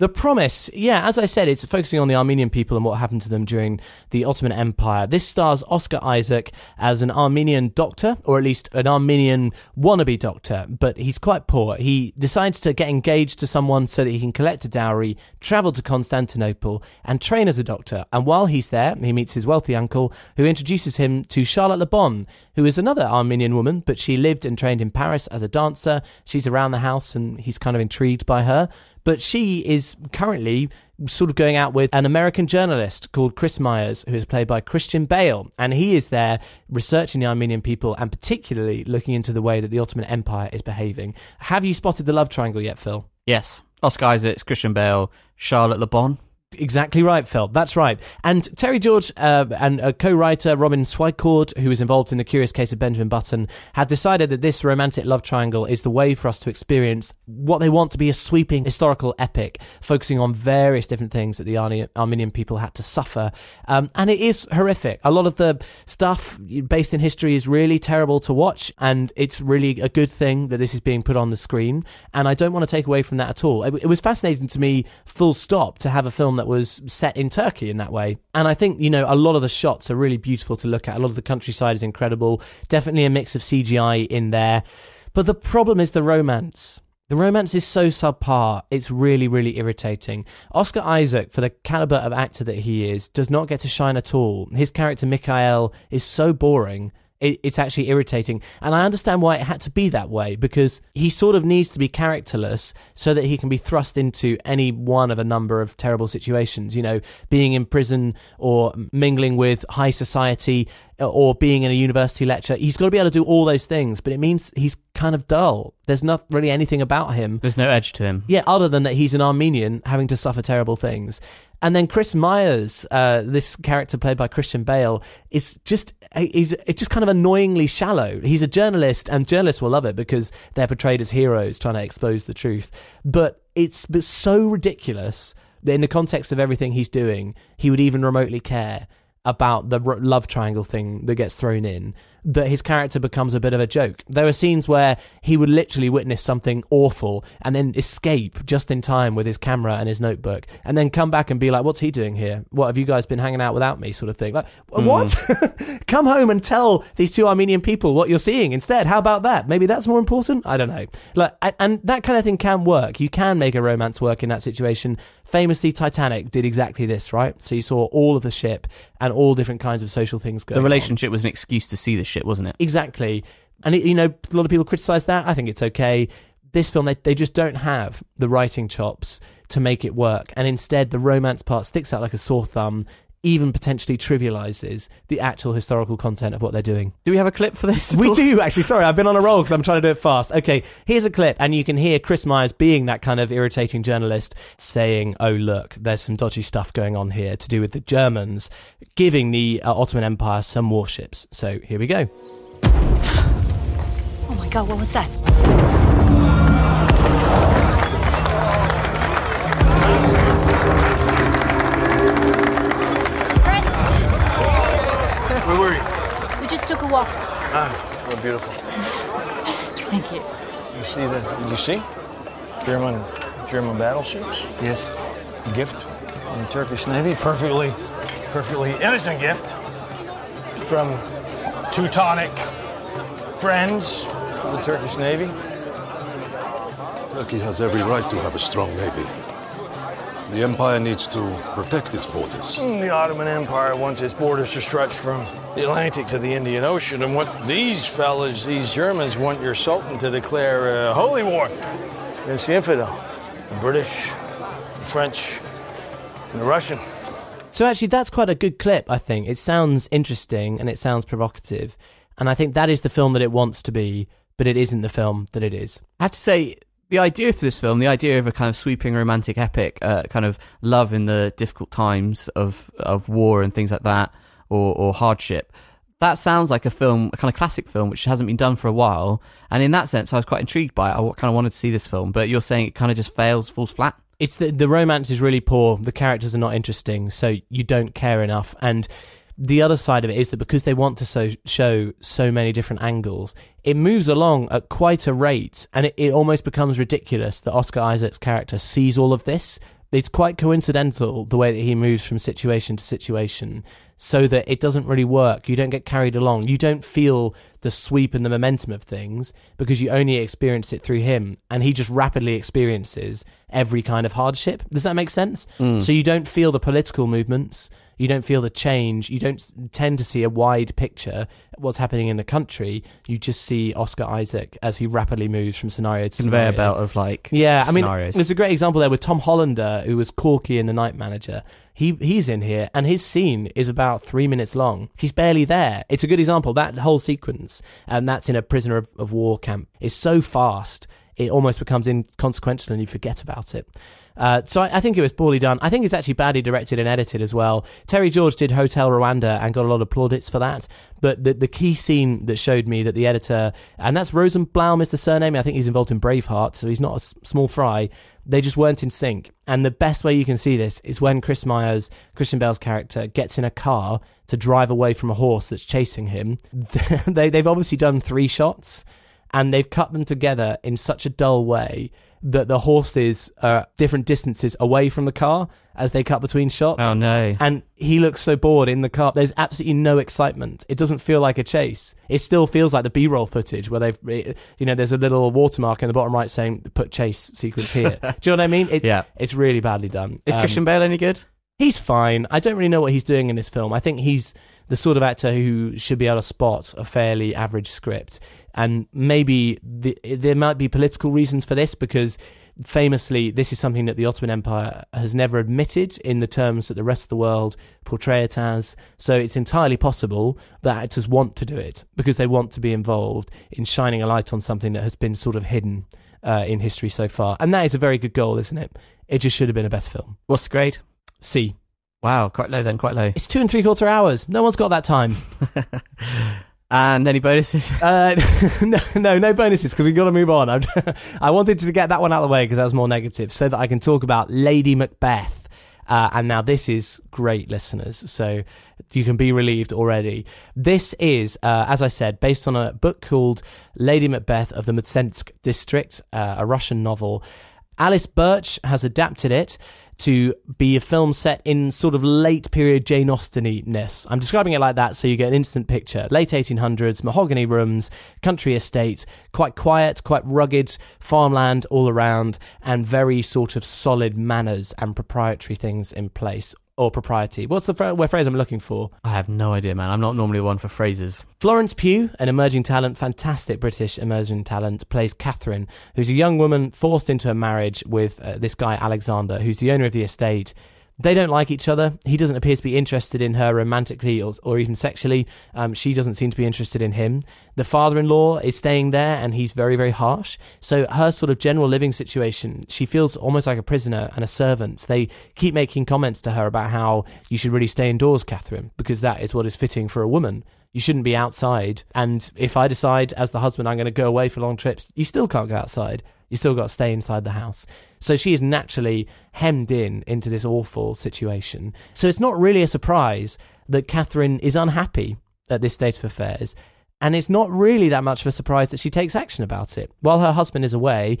The Promise, yeah, as I said, it's focusing on the Armenian people and what happened to them during the Ottoman Empire. This stars Oscar Isaac as an Armenian doctor, or at least an Armenian wannabe doctor, but he's quite poor. He decides to get engaged to someone so that he can collect a dowry, travel to Constantinople, and train as a doctor. And while he's there, he meets his wealthy uncle, who introduces him to Charlotte Le Bon, who is another Armenian woman, but she lived and trained in Paris as a dancer. She's around the house and he's kind of intrigued by her but she is currently sort of going out with an American journalist called Chris Myers, who is played by Christian Bale. And he is there researching the Armenian people and particularly looking into the way that the Ottoman Empire is behaving. Have you spotted the love triangle yet, Phil? Yes. Oscar Isaacs, Christian Bale, Charlotte Le Bon. Exactly right, Phil. That's right. And Terry George uh, and a co-writer Robin Swicord, who was involved in the Curious Case of Benjamin Button, have decided that this romantic love triangle is the way for us to experience what they want to be a sweeping historical epic, focusing on various different things that the Arne- Armenian people had to suffer. Um, and it is horrific. A lot of the stuff based in history is really terrible to watch, and it's really a good thing that this is being put on the screen. And I don't want to take away from that at all. It, it was fascinating to me, full stop, to have a film that was set in Turkey in that way. And I think, you know, a lot of the shots are really beautiful to look at. A lot of the countryside is incredible. Definitely a mix of CGI in there. But the problem is the romance. The romance is so subpar, it's really, really irritating. Oscar Isaac, for the caliber of actor that he is, does not get to shine at all. His character, Mikhail, is so boring it, it's actually irritating. And I understand why it had to be that way because he sort of needs to be characterless so that he can be thrust into any one of a number of terrible situations. You know, being in prison or mingling with high society uh, or being in a university lecture. He's got to be able to do all those things, but it means he's kind of dull. There's not really anything about him. There's no edge to him. Yeah, other than that he's an Armenian having to suffer terrible things. And then Chris Myers, uh, this character played by Christian Bale, is just he's it's just kind of annoyingly shallow. He's a journalist, and journalists will love it because they're portrayed as heroes trying to expose the truth. But it's but so ridiculous that in the context of everything he's doing, he would even remotely care about the love triangle thing that gets thrown in that his character becomes a bit of a joke. There are scenes where he would literally witness something awful and then escape just in time with his camera and his notebook and then come back and be like, what's he doing here? What have you guys been hanging out without me? Sort of thing. Like, hmm. what? come home and tell these two Armenian people what you're seeing instead. How about that? Maybe that's more important. I don't know. Like, and- and that kind of thing can work. You can make a romance work in that situation. Famously, Titanic did exactly this, right? So you saw all of the ship and all different kinds of social things going The on. relationship was an excuse to see the ship, wasn't it? Exactly. And, it, you know, a lot of people criticize that. I think it's okay. This film, they, they just don't have the writing chops to make it work. And instead, the romance part sticks out like a sore thumb, even potentially trivializes the actual historical content of what they're doing. Do we have a clip for this? We all? do, actually. Sorry, I've been on a roll because I'm trying to do it fast. Okay, here's a clip, and you can hear Chris Myers being that kind of irritating journalist saying, Oh, look, there's some dodgy stuff going on here to do with the Germans giving the uh, Ottoman Empire some warships. So here we go. Oh my god, what was that? Walk. Ah, oh, beautiful. Thank you. You see the? Did you see? German, German battleships. Yes. Gift from the Turkish Navy. Perfectly, perfectly innocent gift from Teutonic friends of the Turkish Navy. Turkey has every right to have a strong navy. The Empire needs to protect its borders. Mm, The Ottoman Empire wants its borders to stretch from the Atlantic to the Indian Ocean, and what these fellas, these Germans, want your Sultan to declare a holy war against the infidel, the British, the French, and the Russian. So actually, that's quite a good clip. I think it sounds interesting and it sounds provocative, and I think that is the film that it wants to be, but it isn't the film that it is. I have to say, the idea for this film, the idea of a kind of sweeping romantic epic, uh, kind of love in the difficult times of of war and things like that, or, or hardship, that sounds like a film, a kind of classic film, which hasn't been done for a while. And in that sense, I was quite intrigued by it. I kind of wanted to see this film, but you're saying it kind of just fails, falls flat. It's the the romance is really poor. The characters are not interesting, so you don't care enough. And the other side of it is that because they want to so, show so many different angles, it moves along at quite a rate, and it, it almost becomes ridiculous that Oscar Isaac's character sees all of this. It's quite coincidental the way that he moves from situation to situation, so that it doesn't really work. You don't get carried along. You don't feel the sweep and the momentum of things because you only experience it through him, and he just rapidly experiences every kind of hardship. Does that make sense? Mm. So you don't feel the political movements. You don't feel the change. You don't tend to see a wide picture of what's happening in the country. You just see Oscar Isaac as he rapidly moves from scenario to Conveyor scenario. belt of like Yeah, I mean, there's a great example there with Tom Hollander, who was Corky in The Night Manager. He he's in here, and his scene is about three minutes long. He's barely there. It's a good example. That whole sequence, and that's in a prisoner of, of war camp, is so fast it almost becomes inconsequential, and you forget about it. Uh, so I, I think it was poorly done. I think it's actually badly directed and edited as well. Terry George did Hotel Rwanda and got a lot of plaudits for that. But the the key scene that showed me that the editor, and that's Rosenblum is the surname. I think he's involved in Braveheart, so he's not a s- small fry. They just weren't in sync. And the best way you can see this is when Chris Myers, Christian Bale's character, gets in a car to drive away from a horse that's chasing him. they they've obviously done three shots and they've cut them together in such a dull way that the horses are different distances away from the car as they cut between shots. Oh no! And he looks so bored in the car. There's absolutely no excitement. It doesn't feel like a chase. It still feels like the B-roll footage where they've, you know, there's a little watermark in the bottom right saying "put chase sequence here." Do you know what I mean? It, Yeah. it's really badly done. Is Um, Christian Bale any good? He's fine. I don't really know what he's doing in this film. I think he's the sort of actor who should be able to spot a fairly average script. And maybe the, there might be political reasons for this because famously, this is something that the Ottoman Empire has never admitted in the terms that the rest of the world portray it as. So it's entirely possible that actors want to do it because they want to be involved in shining a light on something that has been sort of hidden uh, in history so far. And that is a very good goal, isn't it? It just should have been a better film. What's the grade? C. Wow, quite low then, quite low. It's two and three quarter hours. No one's got that time. And any bonuses? Uh, no, no, no bonuses because we've got to move on. I wanted to get that one out of the way because that was more negative, so that I can talk about Lady Macbeth. Uh, and now this is great, listeners. So you can be relieved already. This is, uh, as I said, based on a book called Lady Macbeth of the Mtsensk District, uh, a Russian novel. Alice Birch has adapted it to be a film set in sort of late period Jane Austen-ness. I'm describing it like that so you get an instant picture. Late 1800s, mahogany rooms, country estate, quite quiet, quite rugged, farmland all around, and very sort of solid manners and proprietary things in place. Or propriety. What's the word phrase I'm looking for? I have no idea, man. I'm not normally one for phrases. Florence Pugh, an emerging talent, fantastic British emerging talent, plays Catherine, who's a young woman forced into a marriage with uh, this guy Alexander, who's the owner of the estate. They don't like each other. He doesn't appear to be interested in her romantically or, or even sexually. Um, she doesn't seem to be interested in him. The father-in-law is staying there, and he's very, very harsh. So her sort of general living situation, she feels almost like a prisoner and a servant. They keep making comments to her about how you should really stay indoors, Catherine, because that is what is fitting for a woman. You shouldn't be outside. And if I decide as the husband I'm going to go away for long trips, you still can't go outside. You still got to stay inside the house. So she is naturally hemmed in into this awful situation. So it's not really a surprise that Catherine is unhappy at this state of affairs. And it's not really that much of a surprise that she takes action about it. While her husband is away,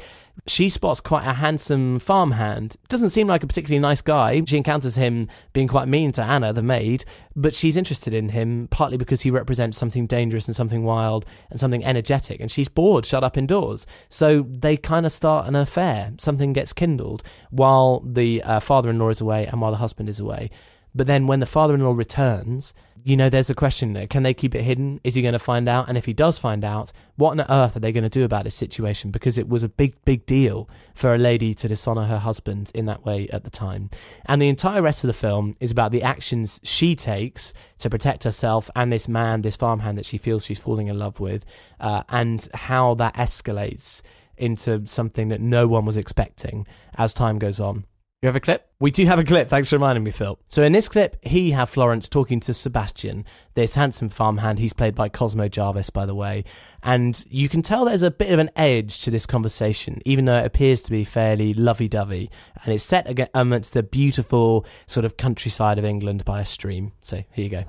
she spots quite a handsome farmhand. Doesn't seem like a particularly nice guy. She encounters him being quite mean to Anna, the maid, but she's interested in him partly because he represents something dangerous and something wild and something energetic. And she's bored, shut up indoors. So they kind of start an affair. Something gets kindled while the uh, father in law is away and while the husband is away. But then when the father in law returns, you know, there's a question there. Can they keep it hidden? Is he going to find out? And if he does find out, what on earth are they going to do about this situation? Because it was a big, big deal for a lady to dishonor her husband in that way at the time. And the entire rest of the film is about the actions she takes to protect herself and this man, this farmhand that she feels she's falling in love with, uh, and how that escalates into something that no one was expecting as time goes on. You have a clip? We do have a clip. Thanks for reminding me, Phil. So in this clip, he have Florence talking to Sebastian, this handsome farmhand. He's played by Cosmo Jarvis, by the way. And you can tell there's a bit of an edge to this conversation, even though it appears to be fairly lovey-dovey. And it's set ag- amongst the beautiful sort of countryside of England by a stream. So here you go.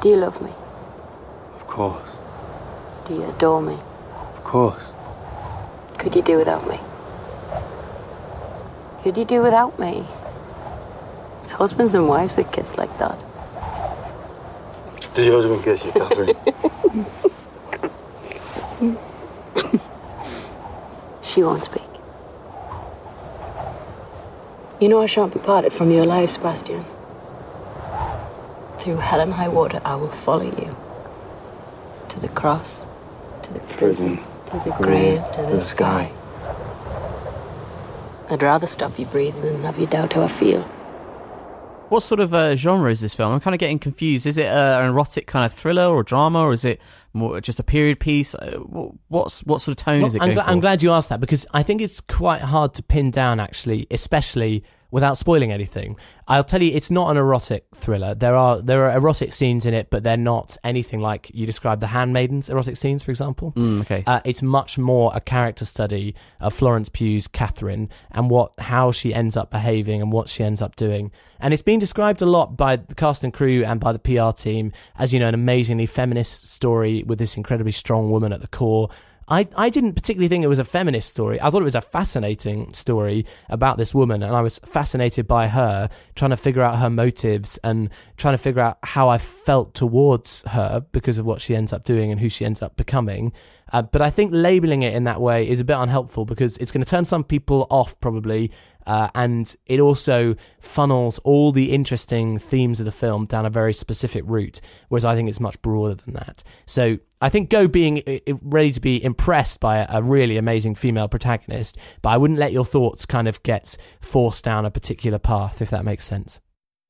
Do you love me? Of course. Do you adore me? Of course. Could you do without me? Could you do without me? It's husbands and wives that kiss like that. Did your husband kiss you, Catherine? She won't speak. You know I shan't be parted from your life, Sebastian. Through hell and high water, I will follow you. To the cross, to the prison, to the grave, to the, sky. I'd rather stop you breathing than have you doubt how I feel. What sort of uh, genre is this film? I'm kind of getting confused. Is it uh, an erotic kind of thriller or drama, or is it more just a period piece? Uh, what's what sort of tone is it I'm, going gla- for? I'm glad you asked that because I think it's quite hard to pin down, actually, especially without spoiling anything. I'll tell you, it's not an erotic thriller. There are there are erotic scenes in it, but they're not anything like you described the Handmaidens erotic scenes, for example. Mm, okay. Uh, it's much more a character study of Florence Pugh's Catherine and what how she ends up behaving and what she ends up doing. And it's been described a lot by the cast and crew and by the PR team as you know an amazingly feminist story with this incredibly strong woman at the core. I, I didn't particularly think it was a feminist story. I thought it was a fascinating story about this woman, and I was fascinated by her, trying to figure out her motives and trying to figure out how I felt towards her because of what she ends up doing and who she ends up becoming. Uh, but I think labeling it in that way is a bit unhelpful because it's going to turn some people off, probably. Uh, and it also funnels all the interesting themes of the film down a very specific route, whereas I think it's much broader than that. So I think go being ready to be impressed by a really amazing female protagonist, but I wouldn't let your thoughts kind of get forced down a particular path, if that makes sense.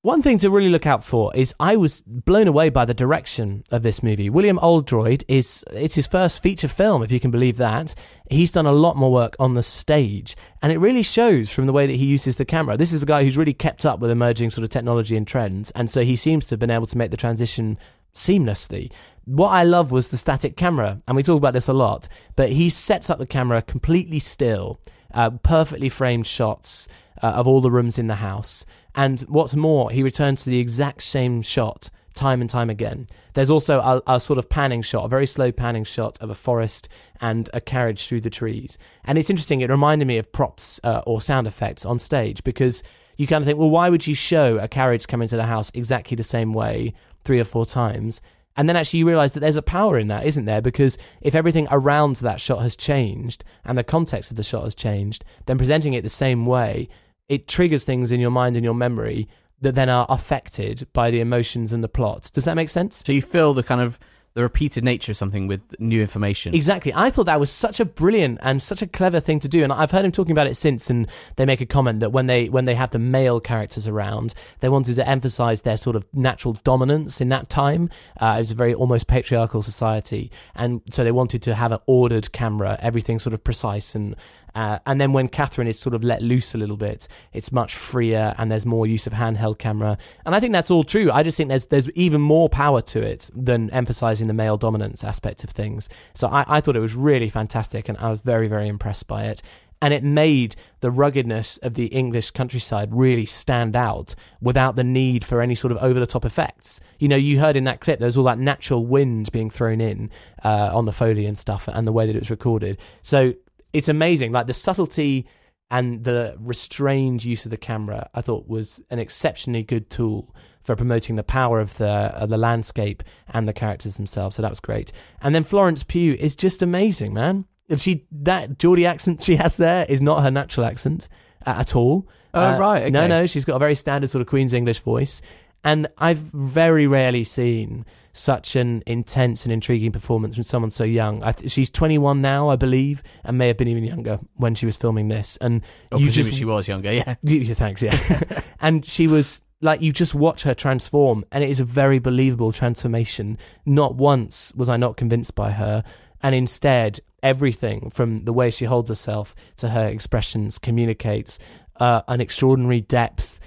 One thing to really look out for is I was blown away by the direction of this movie. William Oldroyd is it's his first feature film, if you can believe that. He's done a lot more work on the stage, and it really shows from the way that he uses the camera. This is a guy who's really kept up with emerging sort of technology and trends, and so he seems to have been able to make the transition seamlessly. What I love was the static camera, and we talk about this a lot, but he sets up the camera completely still, uh, perfectly framed shots uh, of all the rooms in the house. And what's more, he returns to the exact same shot time and time again. There's also a, a sort of panning shot, a very slow panning shot of a forest and a carriage through the trees. And it's interesting, it reminded me of props uh, or sound effects on stage because you kind of think, well, why would you show a carriage coming to the house exactly the same way three or four times? And then actually you realize that there's a power in that, isn't there? Because if everything around that shot has changed and the context of the shot has changed, then presenting it the same way, it triggers things in your mind and your memory that then are affected by the emotions and the plot. Does that make sense? So you feel the kind of the repeated nature of something with new information. Exactly. I thought that was such a brilliant and such a clever thing to do, and I've heard him talking about it since. And they make a comment that when they when they have the male characters around, they wanted to emphasize their sort of natural dominance in that time. Uh, it was a very almost patriarchal society, and so they wanted to have an ordered camera, everything sort of precise and. Uh, and then when Catherine is sort of let loose a little bit, it's much freer and there's more use of handheld camera. And I think that's all true. I just think there's there's even more power to it than emphasizing the male dominance aspect of things. So I, I thought it was really fantastic and I was very, very impressed by it. and it made the ruggedness of the English countryside really stand out without the need for any sort of over the top effects. You know, you heard in that clip there's all that natural wind being thrown in uh, on the foley and stuff, and the way that it was recorded. So it's amazing, like the subtlety and the restrained use of the camera. I thought was an exceptionally good tool for promoting the power of the of the landscape and the characters themselves. So that was great. And then Florence Pugh is just amazing, man. And she that Geordie accent she has there is not her natural accent uh, at all. Oh, right, No, no, she's got a very standard sort of Queen's English voice. And I've very rarely seen such an intense and intriguing performance from someone so young. I th- she's 21 now, I believe, and may have been even younger when she was filming this. And Oh, you just she was younger, yeah. yeah, thanks, yeah. and she was like, you just watch her transform, and it is a very believable transformation. Not once was I not convinced by her, and instead, everything from the way she holds herself to her expressions communicates uh, an extraordinary depth.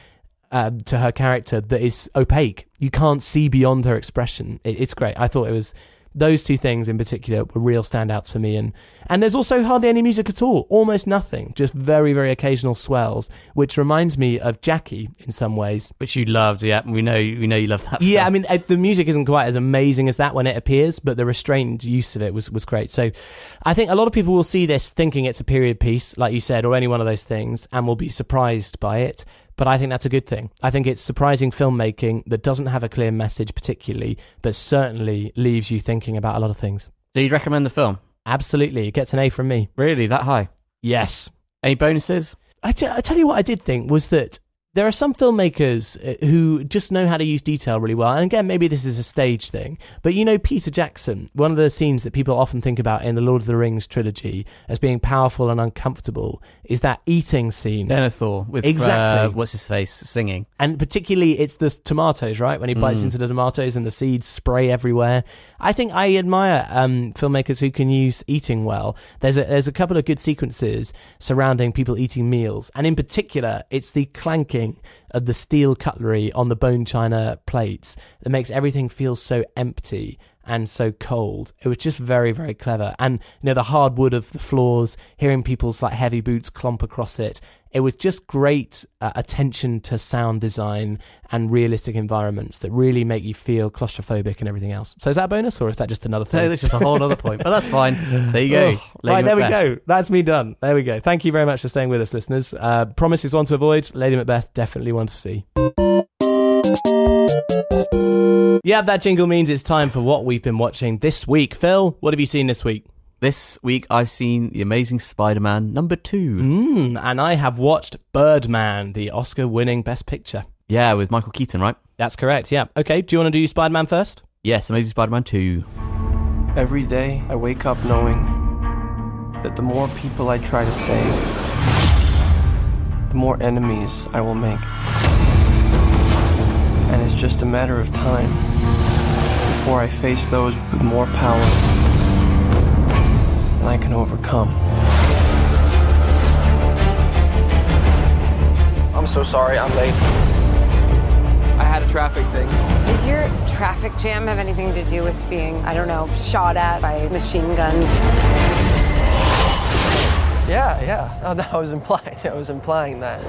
Um, to her character that is opaque. You can't see beyond her expression. It, it's great. I thought it was those two things in particular were real standouts for me. And and there's also hardly any music at all, almost nothing, just very very occasional swells, which reminds me of Jackie in some ways. Which you loved, yeah. We know, we know you love that. Yeah, film. I mean uh, the music isn't quite as amazing as that when it appears, but the restrained use of it was was great. So I think a lot of people will see this thinking it's a period piece, like you said, or any one of those things, and will be surprised by it. But I think that's a good thing. I think it's surprising filmmaking that doesn't have a clear message, particularly, but certainly leaves you thinking about a lot of things. Do you recommend the film? Absolutely, it gets an A from me. Really, that high? Yes. Any bonuses? I, t- I tell you what I did think was that there are some filmmakers uh, who just know how to use detail really well. And again, maybe this is a stage thing, but you know, Peter Jackson, one of the scenes that people often think about in the Lord of the Rings trilogy as being powerful and uncomfortable is that eating scene. Denethor with Exactly. uh, what's his face singing. And particularly, it's the tomatoes, right? When he bites Mm. into the tomatoes and the seeds spray everywhere. I think I admire um, filmmakers who can use eating well. There's a, there's a couple of good sequences surrounding people eating meals, and in particular, it's the clanking of the steel cutlery on the bone china plates that makes everything feel so empty and so cold. It was just very, very clever. And you know, the hard wood of the floors, hearing people's like heavy boots clomp across it. It was just great uh, attention to sound design and realistic environments that really make you feel claustrophobic and everything else. So is that a bonus or is that just another thing? No, that's just a whole other point, but that's fine. There you go. Oh, right, there we go. That's me done. There we go. Thank you very much for staying with us, listeners. Uh, promise is one to avoid. Lady Macbeth, definitely one to see. Yeah, that jingle means it's time for what we've been watching this week. Phil, what have you seen this week? This week I've seen The Amazing Spider-Man number two. Mm, and I have watched Birdman, the Oscar winning Best Picture. Yeah, with Michael Keaton, right? That's correct, yeah. Okay, do you want to do Spider Man first? Yes, Amazing Spider-Man two. Every day, I wake up knowing that the more people I try to save, the more enemies I will make. And it's just a matter of time before I face those with more power than I can overcome. I'm so sorry, I'm late. I had a traffic thing. Did your traffic jam have anything to do with being, I don't know, shot at by machine guns? Yeah, yeah. Oh, that was implying. I was implying that.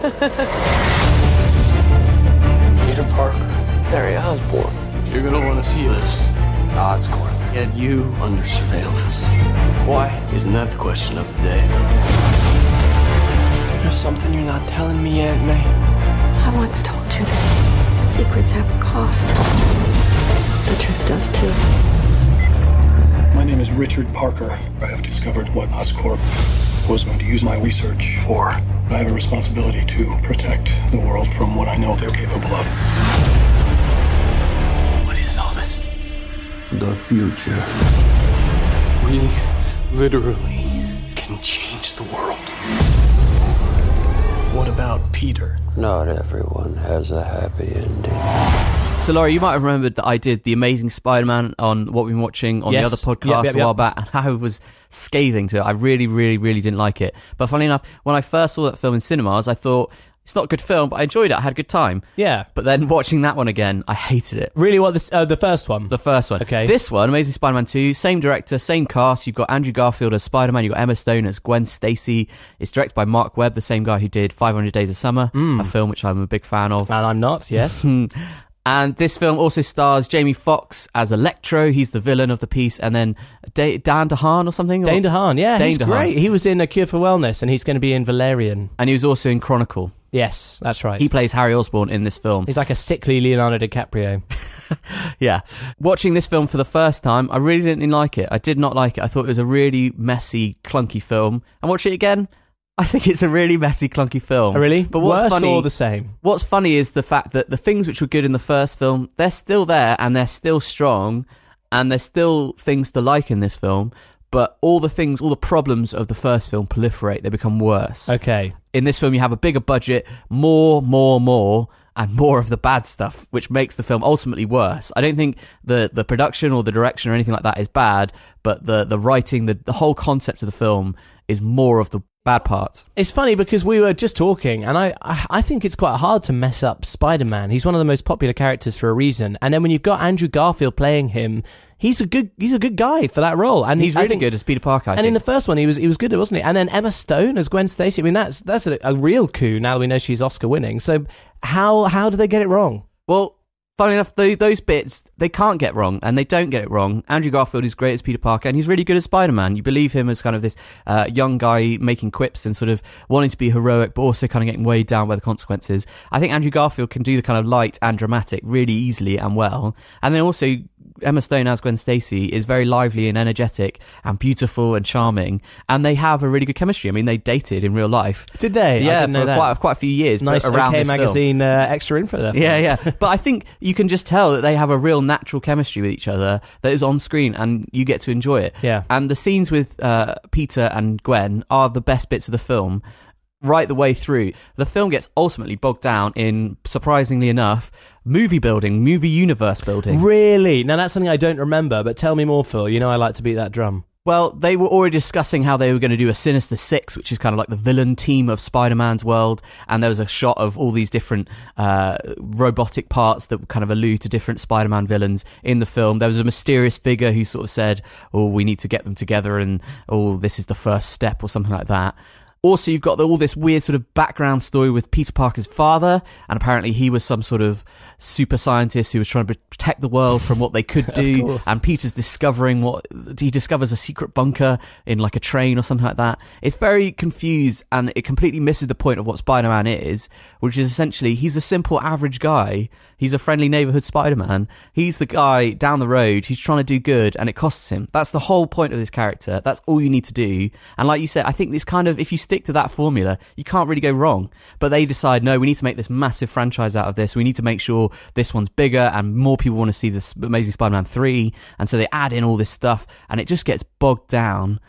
Peter Parker, Harry Osborn. You're gonna want to see this. Oscorp. Get you under surveillance. Why? Isn't that the question of the day? There's something you're not telling me, Aunt May. I once told you that secrets have a cost. The truth does too. My name is Richard Parker. I have discovered what Oscorp was going to use my research for. I have a responsibility to protect the world from what I know they're capable of. What is all this? The future. We literally can change the world. What about Peter? Not everyone has a happy ending. So, Laurie, you might have remembered that I did The Amazing Spider-Man on what we've been watching on Yes. the other Yep, podcast yep, a while back, and how I was scathing to it. I really, really, really didn't like it. But funny enough, when I first saw that film in cinemas, I thought It's not a good film, but I enjoyed it. I had a good time. Yeah. But then watching that one again, I hated it. Really, what this, uh, the first one? The first one. Okay. This one, Amazing Spider-Man 2, same director, same cast. You've got Andrew Garfield as Spider-Man. You've got Emma Stone as Gwen Stacy. It's directed by Marc Webb, the same guy who did 500 Days of Summer, a film which I'm a big fan of. And I'm not, yes. And this film also stars Jamie Foxx as Electro. He's the villain of the piece. And then Da- Dan DeHaan or something? Dane Or- DeHaan, yeah, Dane he's DeHaan. great. He was in A Cure for Wellness, and he's going to be in Valerian. And he was also in Chronicle. Yes, that's right. He plays Harry Osborn in this film. He's like a sickly Leonardo DiCaprio. Yeah. Watching this film for the first time, I really didn't like it. I did not like it. I thought it was a really messy, clunky film. And watch it again, I think it's a really messy, clunky film. Oh, really? But what's Worse funny or the same? What's funny is the fact that the things which were good in the first film, they're still there and they're still strong and there's still things to like in this film. But all the things, all the problems of the first film proliferate. They become worse. Okay. In this film, you have a bigger budget, more, more, more, and more of the bad stuff, which makes the film ultimately worse. I don't think the, the production or the direction or anything like that is bad, but the, the writing, the, the whole concept of the film is more of the bad parts. It's funny because we were just talking, and I, I, I think it's quite hard to mess up Spider Man. He's one of the most popular characters for a reason. And then when you've got Andrew Garfield playing him, he's a good he's a good guy for that role. And He's really think- good as Peter Parker. I and think. in the first one, he was he was good, wasn't he? And then Emma Stone as Gwen Stacy. I mean, that's that's a, a real coup now that we know she's Oscar winning. So how how did they get it wrong? Well, funny enough, tho- those bits they can't get wrong, and they don't get it wrong. Andrew Garfield is great as Peter Parker, and he's really good as Spider Man. You believe him as kind of this uh, young guy making quips and sort of wanting to be heroic, but also kind of getting weighed down by the consequences. I think Andrew Garfield can do the kind of light and dramatic really easily and well, and then also. Emma Stone as Gwen Stacy is very lively and energetic and beautiful and charming, and they have a really good chemistry. I mean, they dated in real life. Did they? Yeah, for quite quite a few years. Nice around OK magazine uh, extra info there. Yeah, yeah. but I think you can just tell that they have a real natural chemistry with each other that is on screen and you get to enjoy it. Yeah. And the scenes with uh, Peter and Gwen are the best bits of the film right the way through. The film gets ultimately bogged down in, surprisingly enough, movie building, movie universe building. Really? Now that's something I don't remember, but tell me more, Phil. You know I like to beat that drum. Well, they were already discussing how they were going to do a Sinister Six, which is kind of like the villain team of Spider Man's world. And there was a shot of all these different uh, robotic parts that kind of allude to different Spider Man villains in the film. There was a mysterious figure who sort of said, Oh, we need to get them together, and oh, this is the first step, or something like that. Also, you've got the, all this weird sort of background story with Peter Parker's father, and apparently he was some sort of super scientist who was trying to protect the world from what they could do. and Peter's discovering what he discovers a secret bunker in like a train or something like that. It's very confused, and it completely misses the point of what Spider-Man is, which is essentially he's a simple average guy. He's a friendly neighborhood Spider-Man. He's the guy down the road who's trying to do good, and it costs him. That's the whole point of this character. That's all you need to do. And like you said, I think this kind of if you stick to that formula, you can't really go wrong. But they decide, no, we need to make this massive franchise out of this. We need to make sure this one's bigger and more people want to see this Amazing Spider-Man 3. And so they add in all this stuff and it just gets bogged down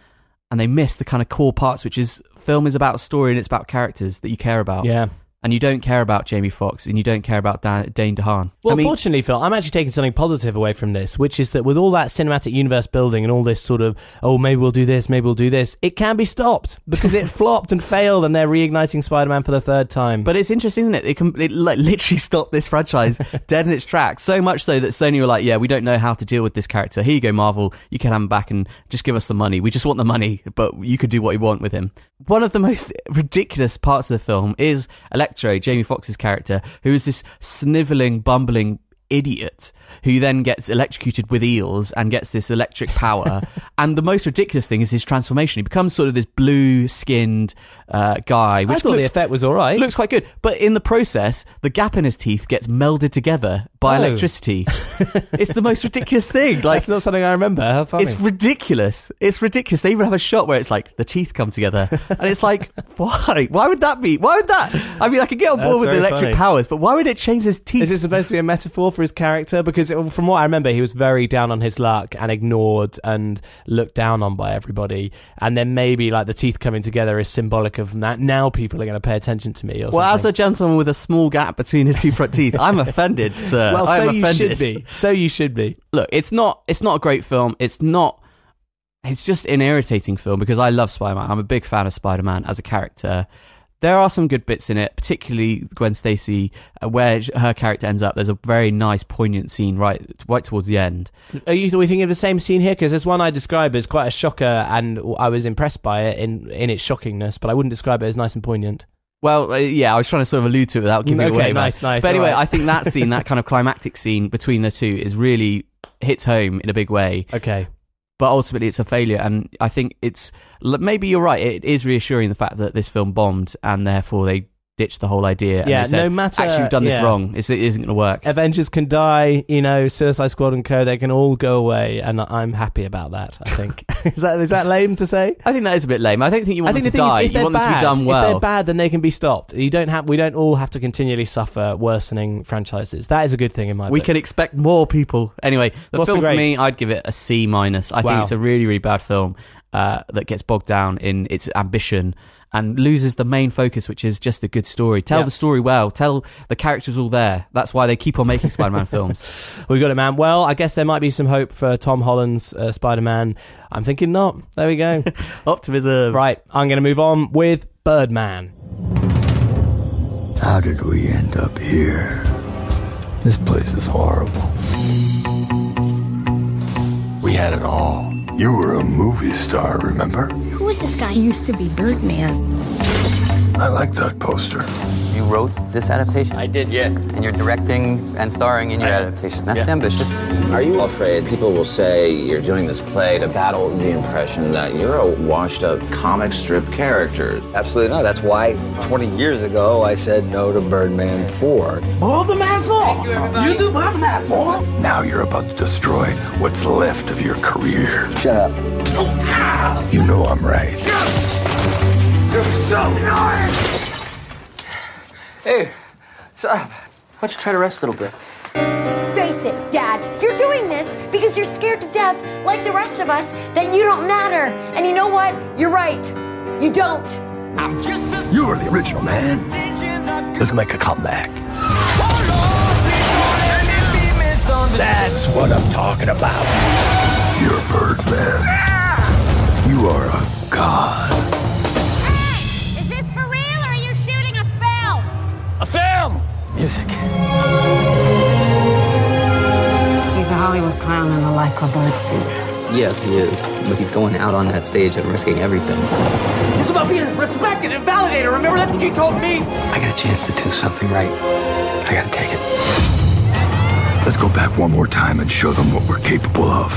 and they miss the kind of core parts, which is film is about story and it's about characters that you care about. Yeah. And you don't care about Jamie Foxx and you don't care about Dan- Dane DeHaan. Well, I mean, fortunately, Phil, I'm actually taking something positive away from this, which is that with all that cinematic universe building and all this sort of, oh, maybe we'll do this, maybe we'll do this, it can be stopped because it flopped and failed and they're reigniting Spider-Man for the third time. But it's interesting, isn't it? It, can, it li- literally stopped this franchise dead in its tracks. So much so that Sony were like, yeah, we don't know how to deal with this character. Here you go, Marvel. You can have him back and just give us the money. We just want the money, but you could do what you want with him. One of the most ridiculous parts of the film is Electro, Jamie Foxx's character, who is this sniveling, bumbling idiot who then gets electrocuted with eels and gets this electric power. and the most ridiculous thing is his transformation. He becomes sort of this blue skinned uh, guy. I Which thought the effect was all right. looks quite good. But in the process, the gap in his teeth gets melded together by Oh. electricity. it's the most ridiculous thing. Like That's not something I remember. It's ridiculous. It's ridiculous. They even have a shot where it's like the teeth come together, and it's like, why? Why would that be? Why would that? I mean, I could get on board That's with the electric funny. powers, but why would it change his teeth? Is it supposed to be a metaphor for his character? Because it, from what I remember, he was very down on his luck and ignored and looked down on by everybody. And then maybe like the teeth coming together is symbolic of that. Now people are going to pay attention to me. Or well, as a gentleman with a small gap between his two front teeth, I'm offended, sir. well, I'm so you offended. should be. So you should be. look, it's not it's not a great film. It's not it's just an irritating film because I love Spider Man. I'm a big fan of Spider Man as a character. There are some good bits in it, particularly Gwen Stacy, uh, where her character ends up. There's a very nice, poignant scene right right towards the end. Are you are we thinking of the same scene here? Because there's one I describe as quite a shocker, and I was impressed by it in in its shockingness, but I wouldn't describe it as nice and poignant. Well, uh, yeah, I was trying to sort of allude to it without giving it Okay, away. man. nice, nice, But anyway, alright. I think that scene, that kind of climactic scene between the two, is really hits home in a big way. Okay. But ultimately, it's a failure, and I think it's maybe you're right. It is reassuring the fact that this film bombed, and therefore they ditched the whole idea. and Yeah, said, no matter- Actually, we've done this yeah. wrong. It's, it isn't going to work. Avengers can die, you know, Suicide Squad and co. They can all go away, and I'm happy about that. I think is that is that lame to say? I think that is a bit lame. I don't think you want I think them the to die. is, if you they're want bad, them to be done well. if they're bad, then they can be stopped. You don't have. We don't all have to continually suffer worsening franchises. That is a good thing in my. we book. can expect more people. Anyway, the What's the film for me, I'd give it a C minus. I think it's a really, really bad film uh, that gets bogged down in its ambition and loses the main focus, which is just a good story. Tell Yeah. the story well. Tell the characters all there. That's why they keep on making Spider-Man films. We got it, man. Well, I guess there might be some hope for Tom Holland's uh, Spider-Man. I'm thinking not. There we go. Optimism. Right. I'm going to move on with Birdman. How did we end up here? This place is horrible. We had it all. You were a movie star, remember? Who is this guy? He used to be Birdman. I like that poster. You wrote this adaptation? I did, yeah. And you're directing and starring in your adaptation. That's ambitious. Are you afraid people will say you're doing this play to battle the impression that you're a washed up comic strip character? Absolutely not. That's why 20 years ago I said no to Birdman 4. Hold the man for! You do Birdman for? Now you're about to destroy what's left of your career. Shut up. You know I'm right. You're so nice! Hey, what's up? Why don't you try to rest a little bit? Face it, Dad. You're doing this because you're scared to death, like the rest of us, that you don't matter. And you know what? You're right. You don't. I'm just a... You were the original man. Let's make a comeback. That's what I'm talking about. You're Birdman. You are a god. Music. He's a Hollywood clown in a lycra bird suit. Yes, he is. But he's going out on that stage and risking everything. It's about being respected and validated. Remember, that's what you told me. I got a chance to do something right. I gotta take it. Let's go back one more time and show them what we're capable of.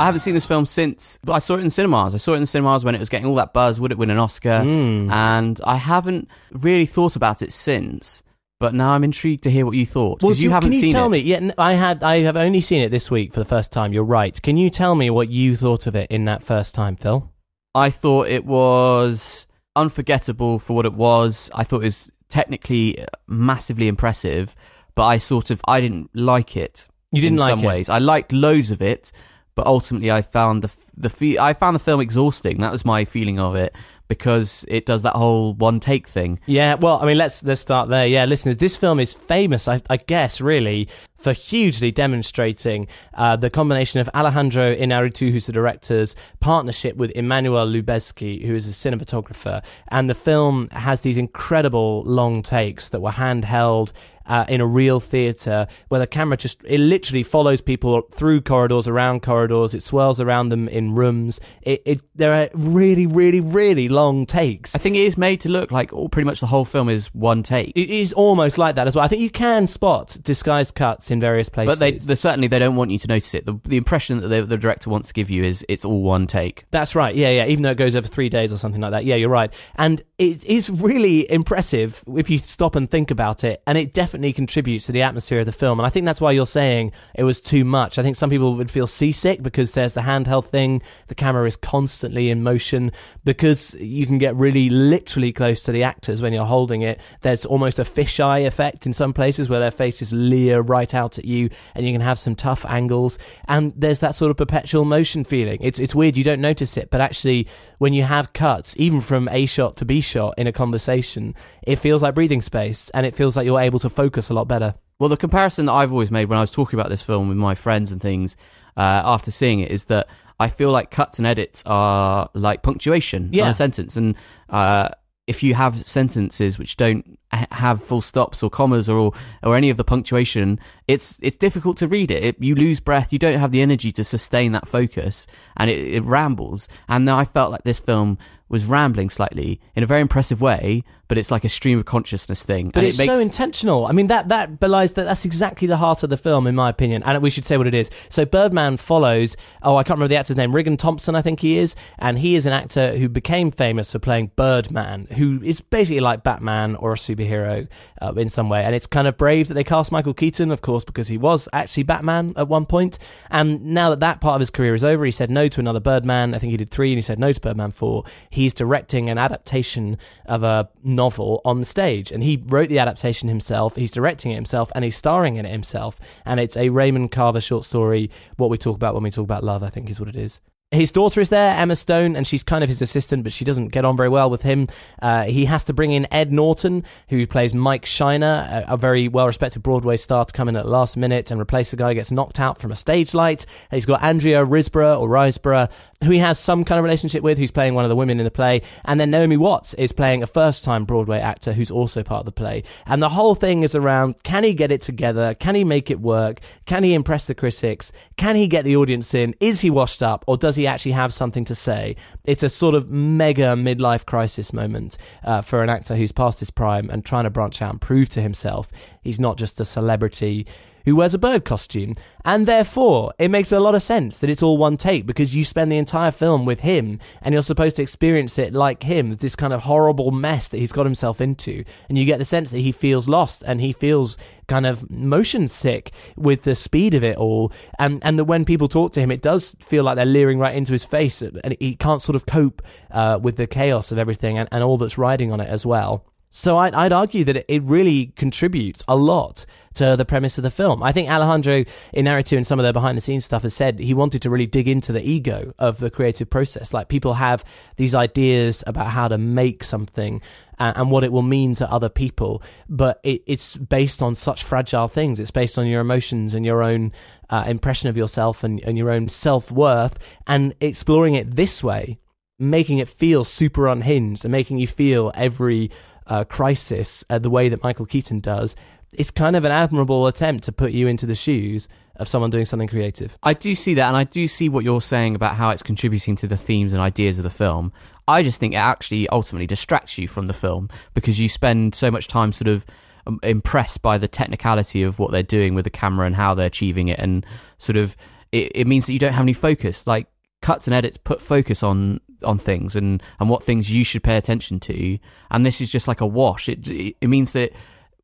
I haven't seen this film since but I saw it in cinemas. I saw it in cinemas when it was getting all that buzz. Would it win an Oscar? Hmm. And I haven't really thought about it since. But now I'm intrigued to hear what you thought Well, because you haven't can you seen tell it. me? Yeah, I had. I have only seen it this week for the first time. You're right. Can you tell me what you thought of it in that first time, Phil? I thought it was unforgettable for what it was. I thought it was technically massively impressive, but I sort of I didn't like it. You didn't in like some it? ways. I liked loads of it, but ultimately I found the the fe- I found the film exhausting. That was my feeling of it because it does that whole one take thing. Yeah, well, I mean, let's let's start there. Yeah, listeners, this film is famous, I, I guess, really, for hugely demonstrating uh, the combination of Alejandro Inarritu, who's the director's partnership with Emmanuel Lubezki, who is a cinematographer, and the film has these incredible long takes that were handheld. Uh, in a real theater where the camera just it literally follows people through corridors around corridors it swirls around them in rooms it, it there are really really really long takes I think it is made to look like all, pretty much the whole film is one take. it is almost like that as well. I think you can spot disguised cuts in various places. But they, they certainly they don't want you to notice it. The, the impression that the, the director wants to give you is it's all one take. That's right. Yeah, yeah. Even though it goes over three days or something like that. Yeah, you're right. And it is really impressive if you stop and think about it. And it definitely contributes to the atmosphere of the film. And I think that's why you're saying it was too much. I think some people would feel seasick because there's the handheld thing. The camera is constantly in motion because you can get really literally close to the actors when you're holding it. There's almost a fisheye effect in some places where their faces leer right out at you and you can have some tough angles. And there's that sort of perpetual motion feeling. It's, it's weird. You don't notice it, but actually when you have cuts, even from A shot to B shot in a conversation, it feels like breathing space and it feels like you're able to focus a lot better. Well, the comparison that I've always made when I was talking about this film with my friends and things, uh, after seeing it is that I feel like cuts and edits are like punctuation Yeah. on a sentence, and uh, if you have sentences which don't have full stops or commas or or any of the punctuation, it's it's difficult to read it. it you lose breath. You don't have the energy to sustain that focus, and it, it rambles. And I felt like this film was rambling slightly in a very impressive way, but it's like a stream of consciousness thing. But and it's it makes, so intentional. I mean, that that belies that that's exactly the heart of the film, in my opinion. And we should say what it is. So Birdman follows. Oh, I can't remember the actor's name. Riggan Thomson, I think he is, and he is an actor who became famous for playing Birdman, who is basically like Batman or a superhero uh, in some way. And it's kind of brave that they cast Michael Keaton, of course, because he was actually Batman at one point. And now that that part of his career is over, he said no to another Birdman. I think he did three, and he said no to Birdman four. He's directing an adaptation of a novel on the stage, and he wrote the adaptation himself. He's directing it himself, and he's starring in it himself. And it's a Raymond Carver short story. What we talk about when we talk about love, I think, is what it is. His daughter is there, Emma Stone, and she's kind of his assistant, but she doesn't get on very well with him. Uh, he has to bring in Ed Norton, who plays Mike Shiner, a, a very well respected Broadway star, to come in at the last minute and replace the guy who gets knocked out from a stage light. He's got Andrea Riseborough or Riseborough, who he has some kind of relationship with, who's playing one of the women in the play. And then Naomi Watts is playing a first time Broadway actor who's also part of the play. And the whole thing is around can he get it together? Can he make it work? Can he impress the critics? Can he get the audience in? Is he washed up or does he actually have something to say? It's a sort of mega midlife crisis moment uh, for an actor who's past his prime and trying to branch out and prove to himself he's not just a celebrity who wears a bird costume. And therefore, it makes a lot of sense that it's all one take because you spend the entire film with him and you're supposed to experience it like him, this kind of horrible mess that he's got himself into. And you get the sense that he feels lost and he feels kind of motion sick with the speed of it all. And, and that when people talk to him, it does feel like they're leering right into his face and he can't sort of cope uh, with the chaos of everything and, and all that's riding on it as well. So I'd, I'd argue that it, really contributes a lot to the premise of the film. I think Alejandro Inarritu and some of the behind the scenes stuff has said he wanted to really dig into the ego of the creative process. Like people have these ideas about how to make something and, and what it will mean to other people, but it, it's based on such fragile things. It's based on your emotions and your own uh, impression of yourself and, and your own self worth and exploring it this way, making it feel super unhinged and making you feel every uh, crisis uh, the way that Michael Keaton does. It's kind of an admirable attempt to put you into the shoes of someone doing something creative. I do see that, and I do see what you're saying about how it's contributing to the themes and ideas of the film. I just think it actually ultimately distracts you from the film because you spend so much time sort of um, impressed by the technicality of what they're doing with the camera and how they're achieving it, and sort of it, it means that you don't have any focus. Like cuts and edits put focus on on things and and what things you should pay attention to, and this is just like a wash. It it means that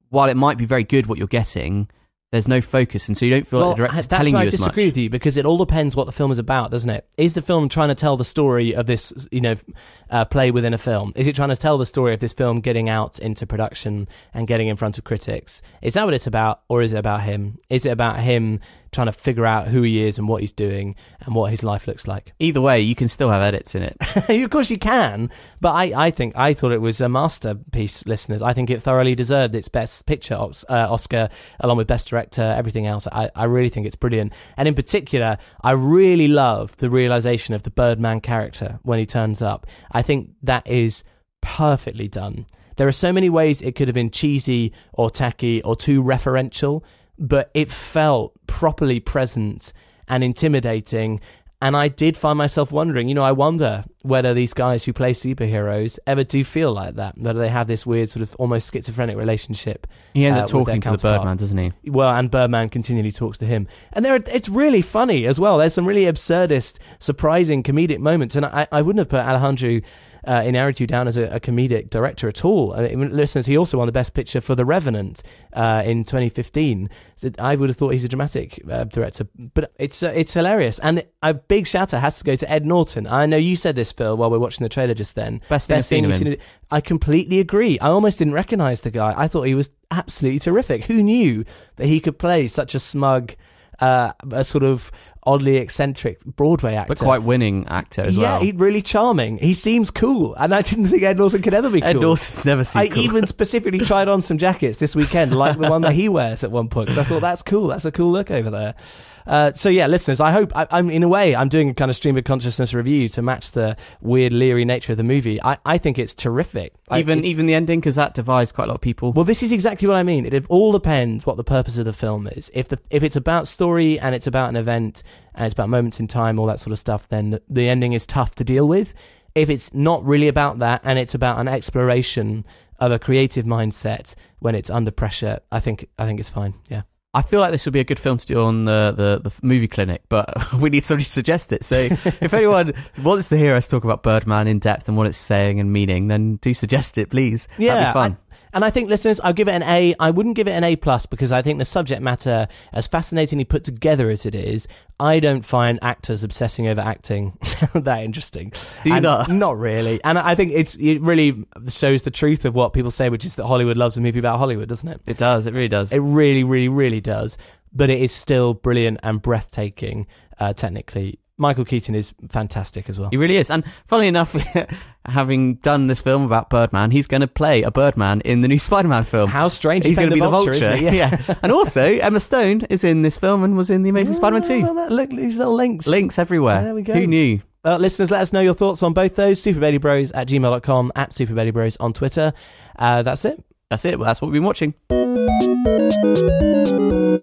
while it might be very good what you're getting, there's no focus, and so you don't feel well, like the director's telling you I as much. disagree with you because it all depends what the film is about, doesn't it? Is the film trying to tell the story of this, you know, uh, play within a film? Is it trying to tell the story of this film getting out into production and getting in front of critics? Is that what it's about, or is it about him? Is it about him trying to figure out who he is and what he's doing and what his life looks like? Either way, you can still have edits in it. of course you can, but I, I think I thought it was a masterpiece, listeners. I think it thoroughly deserved its best picture uh, Oscar, along with best director, everything else. I, I really think it's brilliant, and in particular, I really love the realization of the Birdman character when he turns up. I think that is perfectly done. There are so many ways it could have been cheesy or tacky or too referential, but it felt properly present and intimidating. And I did find myself wondering, you know, I wonder whether these guys who play superheroes ever do feel like that, whether they have this weird sort of almost schizophrenic relationship. He ends uh, up talking to the. Birdman, doesn't he? Well, and Birdman continually talks to him, and there, are, it's really funny as well. There's some really absurdist, surprising comedic moments, and I, I wouldn't have put Alejandro uh, Inarritu down as a, a comedic director at all. I mean, listeners, he also won the Best Picture for The Revenant uh, in 2015. So I would have thought he's a dramatic uh, director, but it's uh, it's hilarious. And a big shout out has to go to Ed Norton. I know you said this, Phil, while we are watching the trailer just then. Best thing seen him you've in. it- I completely agree. I almost didn't recognize the guy. I thought he was absolutely terrific. Who knew that he could play such a smug, uh, a sort of oddly eccentric Broadway actor? But quite winning actor as yeah, well. Yeah, he's really charming. He seems cool, and I didn't think Ed Norton could ever be cool. Ed Norton never seemed I cool. even specifically tried on some jackets this weekend, like the one that he wears at one point, because I thought that's cool. That's a cool look over there. Uh, so yeah, listeners, I hope I, I'm in a way I'm doing a kind of stream of consciousness review to match the weird leery nature of the movie. I, I think it's terrific. I- even it- even the ending because that divides quite a lot of people. well, this is exactly what I mean. It, it all depends what the purpose of the film is. If the if it's about story and it's about an event and it's about moments in time, all that sort of stuff, then the, the ending is tough to deal with. If it's not really about that and it's about an exploration of a creative mindset when it's under pressure, I think I think it's fine. Yeah. I feel like this would be a good film to do on the, the, the movie clinic, but we need somebody to suggest it. So if anyone wants to hear us talk about Birdman in depth and what it's saying and meaning, then do suggest it, please. Yeah, That'd be fun. And I think listeners, I'll give it an A. I wouldn't give it an A plus because I think the subject matter, as fascinatingly put together as it is, I don't find actors obsessing over acting that interesting. Do you And not? Not really. And I think it's it really shows the truth of what people say, which is that Hollywood loves a movie about Hollywood, doesn't it? It does. It really does. It really, really, really does. But it is still brilliant and breathtaking, uh, technically. Michael Keaton is fantastic as well. He really is. And funnily enough, having done this film about Birdman, he's going to play a Birdman in the new Spider-Man film. How strange! He's He's going to be the vulture. he? yeah. and also, Emma Stone is in this film and was in The Amazing Spider-Man 2. Well, that- look, these little links. Links everywhere. There we go. Who knew? Uh, listeners, let us know your thoughts on both those. SuperBaileyBros at gmail.com, at SuperBaileyBros on Twitter. Uh, that's it. That's it. Well, that's what we've been watching.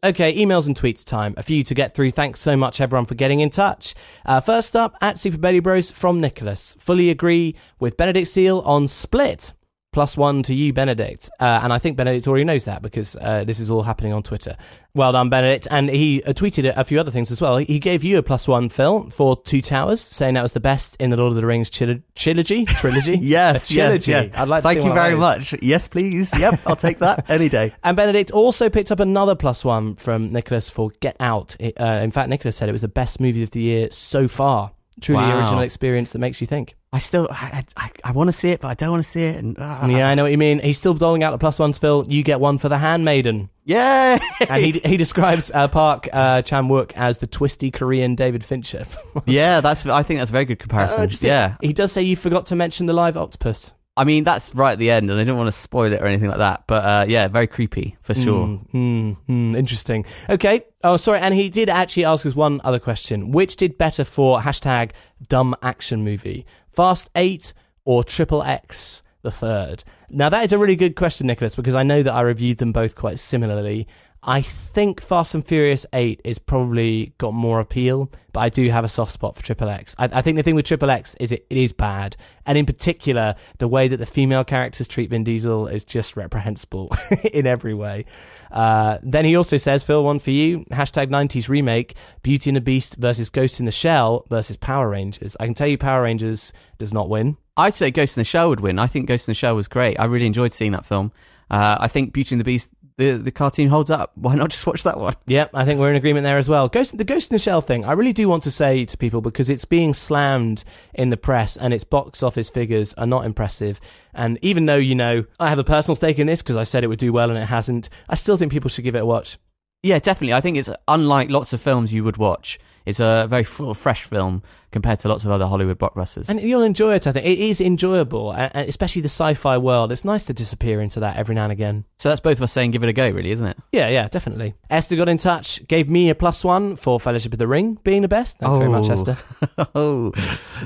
Okay, emails and tweets time. A few to get through. Thanks so much, everyone, for getting in touch. Uh, first up, at Super Bailey Bros from Nicholas. Fully agree with Benedict Seal on Split. Plus one to you, Benedict. Uh, and I think Benedict already knows that because uh, this is all happening on Twitter. Well done, Benedict. And he uh, tweeted a, few other things as well. He gave you a plus one, Phil, for Two Towers, saying that was the best in the Lord of the Rings chil- trilogy. Trilogy? Yes, A trilogy. yes. I'd like to Thank see you very much. Yes, please. Yep, I'll take that any day. And Benedict also picked up another plus one from Nicholas for Get Out. It, uh, in fact, Nicholas said it was the best movie of the year so far. Truly Wow. original experience that makes you think. I still, I, I, I want to see it, but I don't want to see it. And ah. Yeah, I know what you mean. He's still doling out the plus ones, Phil. You get one for The Handmaiden. Yay! And he he describes uh, Park uh, Chan Wook as the twisty Korean David Fincher. yeah, that's. I think that's a very good Uh, comparison. just- yeah, He does say you forgot to mention the live octopus. I mean that's right at the end, and I don't want to spoil it or anything like that. But uh, yeah, very creepy for sure. Mm, mm, mm, interesting. Okay. Oh, sorry. And he did actually ask us one other question. Which did better for hashtag dumb action movie? Fast 8 or Triple X the third? Now, that is a really good question, Nicholas, because I know that I reviewed them both quite similarly. I think Fast and Furious 8 is probably got more appeal, but I do have a soft spot for Triple X. I, I think the thing with Triple X is it, it is bad. And in particular, the way that the female characters treat Vin Diesel is just reprehensible in every way. Uh, then he also says, Phil, one for you. Hashtag 90s remake, Beauty and the Beast versus Ghost in the Shell versus Power Rangers. I can tell you Power Rangers does not win. I'd say Ghost in the Shell would win. I think Ghost in the Shell was great. I really enjoyed seeing that film. Uh, I think Beauty and the Beast, the the cartoon holds up. Why not just watch that one? Yep, I think we're in agreement there as well. Ghost, the Ghost in the Shell thing, I really do want to say to people because it's being slammed in the press and its box office figures are not impressive. And even though, you know, I have a personal stake in this because I said it would do well and it hasn't, I still think people should give it a watch. Yeah, definitely. I think it's unlike lots of films you would watch. It's a very full, fresh film compared to lots of other Hollywood blockbusters. And you'll enjoy it, I think. It is enjoyable, and and especially the sci fi world. It's nice to disappear into that every now and again. so that's both of us saying give it a go, really, isn't it? Yeah, yeah, definitely. Esther got in touch, gave me a plus one for Fellowship of the Ring being the best. Thanks very much, Oh. Esther. oh,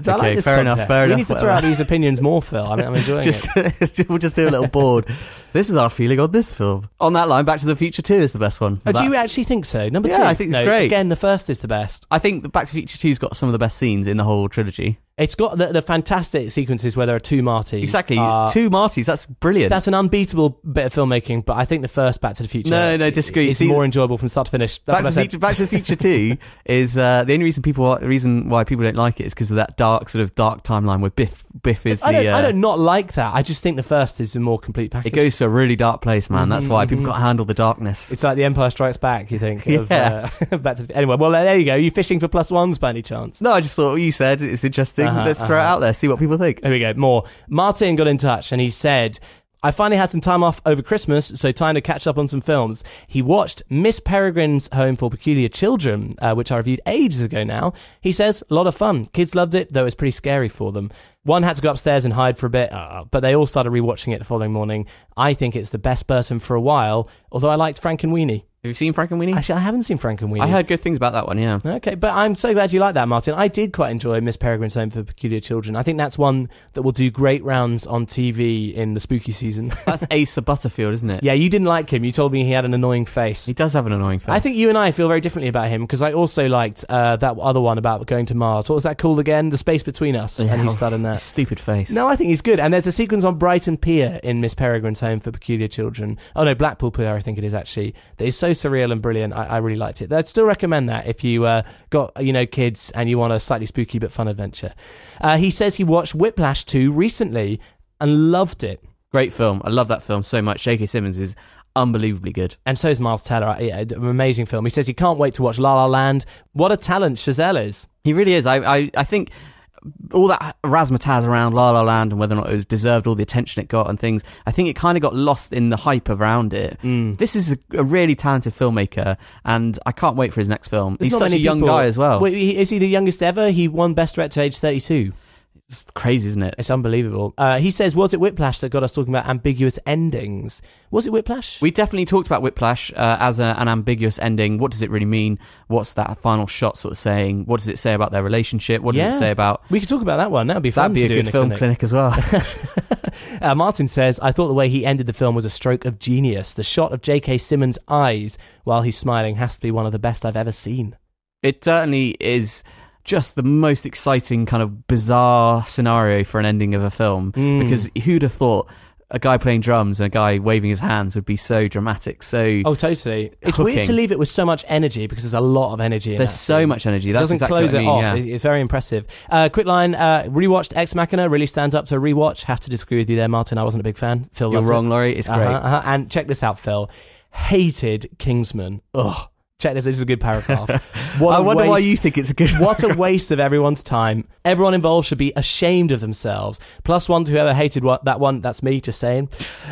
So I like fair content. enough. Fair we enough. need to throw out these opinions more, Phil. I mean, I'm enjoying just, it. we'll just do a little board. This is our feeling on this film. On that line, Back to the Future Two is the best one. Oh, do you actually think so? Number Yeah, two? I think it's No, great. Again, the first is the best. I think the Back to the Future Two's got some of the best scenes in the whole trilogy. It's got the, the fantastic sequences where there are two Martys. Exactly, Uh, two Martys. That's brilliant. That's an unbeatable bit of filmmaking, but I think the first Back to the Future No, no, disagree. It's more enjoyable from start to finish. That's Back to, I. Future, Back to the Future Two is uh, the only reason people the reason why people don't like it is because of that dark sort of dark timeline where Biff Biff is I the don't, I uh, don't not like that. I just think the first is a more complete package. it goes to a really dark place, man. That's why people Mhm. got to handle the darkness. It's like The Empire Strikes Back. You think? Of, Yeah. uh, back to the, anyway, well there you go. You fishing for plus ones by any chance? no, I just thought what you said it's interesting. Uh-huh, Let's throw it uh-huh. out there, see what people think. Here we go. More. Martin got in touch and he said, I finally had some time off over Christmas, so time to catch up on some films. He watched Miss Peregrine's Home for Peculiar Children, uh, which I reviewed ages ago now. He says, a lot of fun. Kids loved it, though it was pretty scary for them. One had to go upstairs and hide for a bit, uh, but they all started rewatching it the following morning. I think it's the best Burton for a while, although I liked Frankenweenie. Have you seen Frankenweenie? Actually, I haven't seen Frankenweenie. I heard good things about that one. Yeah. Okay, but I'm so glad you like that, Martin. I did quite enjoy Miss Peregrine's Home for Peculiar Children. I think that's one that will do great rounds on TV in the spooky season. That's Asa Butterfield, isn't it? yeah, you didn't like him. You told me he had an annoying face. He does have an annoying face. I think you and I feel very differently about him because I also liked uh, that other one about going to Mars. What was that called again? The Space Between Us. Yeah, and he starred in that. Stupid face. No, I think he's good. And there's a sequence on Brighton Pier in Miss Peregrine's Home for Peculiar Children. Oh no, Blackpool Pier, I think it is actually. That is so surreal and brilliant. I, I really liked it. I'd still recommend that if you uh, got you know kids and you want a slightly spooky but fun adventure. Uh, he says he watched Whiplash 2 recently and loved it. Great film. I love that film so much. J.K. Simmons is unbelievably good. And so is Miles Teller. Yeah, an amazing film. He says he can't wait to watch La La Land. What a talent Chazelle is. He really is. I, I, I think all that razzmatazz around La La Land and whether or not it was deserved all the attention it got and things, I think it kind of got lost in the hype around it. Mm. This is a, a really talented filmmaker, and I can't wait for his next film. There's He's such a young people- guy as well. Wait, is he the youngest ever? He won Best Director at age 32. It's crazy, isn't it? It's unbelievable. Uh, he says, was it Whiplash that got us talking about ambiguous endings? Was it Whiplash? We definitely talked about Whiplash uh, as a, an ambiguous ending. What does it really mean? What's that final shot sort of saying? What does it say about their relationship? What does Yeah. it say about? We could talk about that one. That would be fun That'd be a good film clinic. clinic as well. Uh, Martin says, I thought the way he ended the film was a stroke of genius. The shot of J.K. Simmons' eyes while he's smiling has to be one of the best I've ever seen. It certainly is just the most exciting kind of bizarre scenario for an ending of a film Mm. because who'd have thought a guy playing drums and a guy waving his hands would be so dramatic, so Oh, totally. It's weird to leave it with so much energy because there's a lot of energy in There's that so scene. much energy. It That's doesn't exactly close what I it mean, off. yeah. It's very impressive. Uh, quick line, uh, rewatched Ex Machina, really stands up to a rewatch. Have to disagree with you there, Martin. I wasn't a big fan. Phil You're wrong, it. Laurie. It's Uh-huh, great. uh-huh. And check this out, Phil. Hated Kingsman. Ugh. Check this. This is a good paragraph. What I wonder why you think it's a good. What a waste of everyone's time. Everyone involved should be ashamed of themselves. Plus one to whoever hated what, that one. That's me, just saying.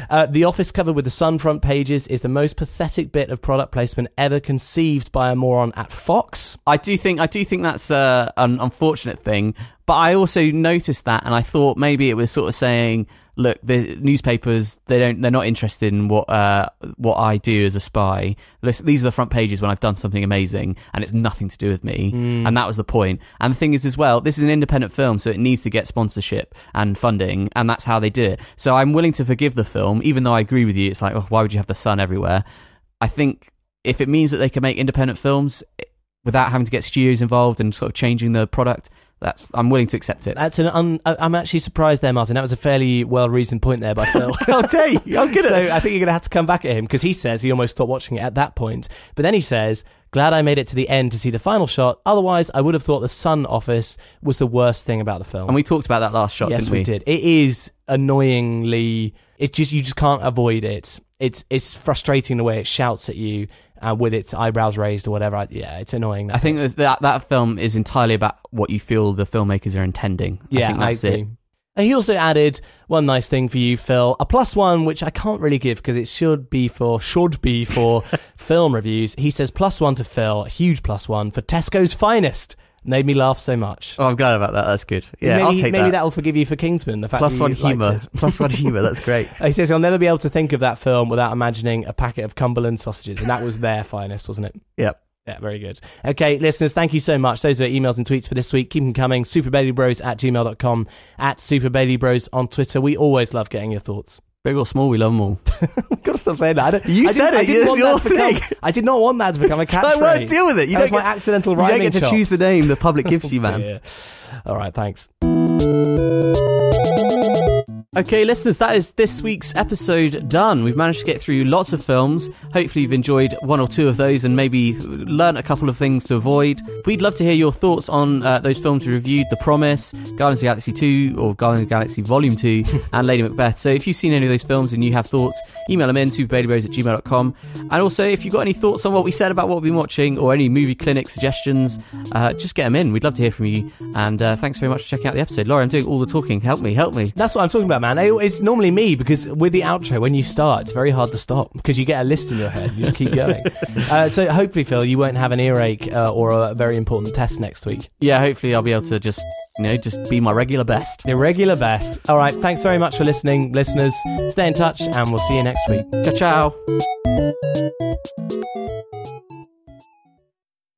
Uh, the office cover with the sun front pages is the most pathetic bit of product placement ever conceived by a moron at Fox. I do think I do think that's uh, an unfortunate thing, but I also noticed that, and I thought maybe it was sort of saying, "Look, the newspapers they don't they're not interested in what uh, what I do as a spy. This- These are the front pages when I've done something amazing, and it's nothing to do with me." Mm. And that was the point. And the thing is, as well, this is an independent film, so it needs to get sponsorship and funding, and that's how they do it. So I'm willing to forgive the film, even though I agree with you. It's like, oh, why would you have the sun everywhere? I think if it means that they can make independent films without having to get studios involved and sort of changing the product, that's I'm willing to accept it. That's an. Un, I'm actually surprised there, Martin. That was a fairly well reasoned point there by Phil. How dare you? I'm good at so. I think you're going to have to come back at him because he says he almost stopped watching it at that point. But then he says, "Glad I made it to the end to see the final shot. Otherwise, I would have thought the Sun Office was the worst thing about the film." And we talked about that last shot, yes, didn't we? did. It is annoyingly. It just you just can't avoid it. It's it's frustrating the way it shouts at you uh, with its eyebrows raised or whatever. I- Yeah, it's annoying. I think that, that that film is entirely about what you feel the filmmakers are intending. Yeah, I think that's agree. it. And he also added one nice thing for you, Phil, a plus one, which I can't really give because it should be for should be for film reviews. He says plus one to Phil, a huge plus one for Tesco's finest. Made me laugh so much. Oh, I'm glad about that. That's good. Yeah, maybe, I'll take maybe that. will forgive you for Kingsman. The fact Plus one humour. Plus one humour. That's great. He says he'll never be able to think of that film without imagining a packet of Cumberland sausages, and that was their finest, wasn't it? Yep. Yeah, very good. Okay, listeners, thank you so much. Those are emails and tweets for this week. Keep them coming. SuperBaileyBros at gmail.com, at SuperBaileyBros on Twitter. We always love getting your thoughts. Big or small, we love them all. Gotta stop saying that. I don't- You I said didn't- I didn't It's your to become- thing. I did not want that to become a catchphrase. well, deal with it. You that don't my get to- accidental You don't get to chops. choose the name the public gives you, man. dear. All right, thanks. Okay, listeners, that is this week's episode done. We've managed to get through lots of films. Hopefully, you've enjoyed one or two of those and maybe learnt a couple of things to avoid. We'd love to hear your thoughts on uh, those films we reviewed The Promise, Guardians of the Galaxy 2, or Guardians of the Galaxy Volume 2, and Lady Macbeth. So, if you've seen any of those films and you have thoughts, email them in superbaileybros at gmail.com. And also, if you've got any thoughts on what we said about what we've been watching or any movie clinic suggestions, uh, just get them in. We'd love to hear from you. And uh, thanks very much for checking out the episode. Laura, I'm doing all the talking. Help me, help me. That's what I'm talking about, man. I- It's normally me because with the outro, when you start, it's very hard to stop because you get a list in your head. You just keep going. uh, so hopefully, Phil, you won't have an earache uh, or a very important test next week. yeah, hopefully I'll be able to just, you know, just be my regular best. Your regular best. All right. Thanks very much for listening, listeners. Stay in touch, and we'll see you next week. Ciao, ciao.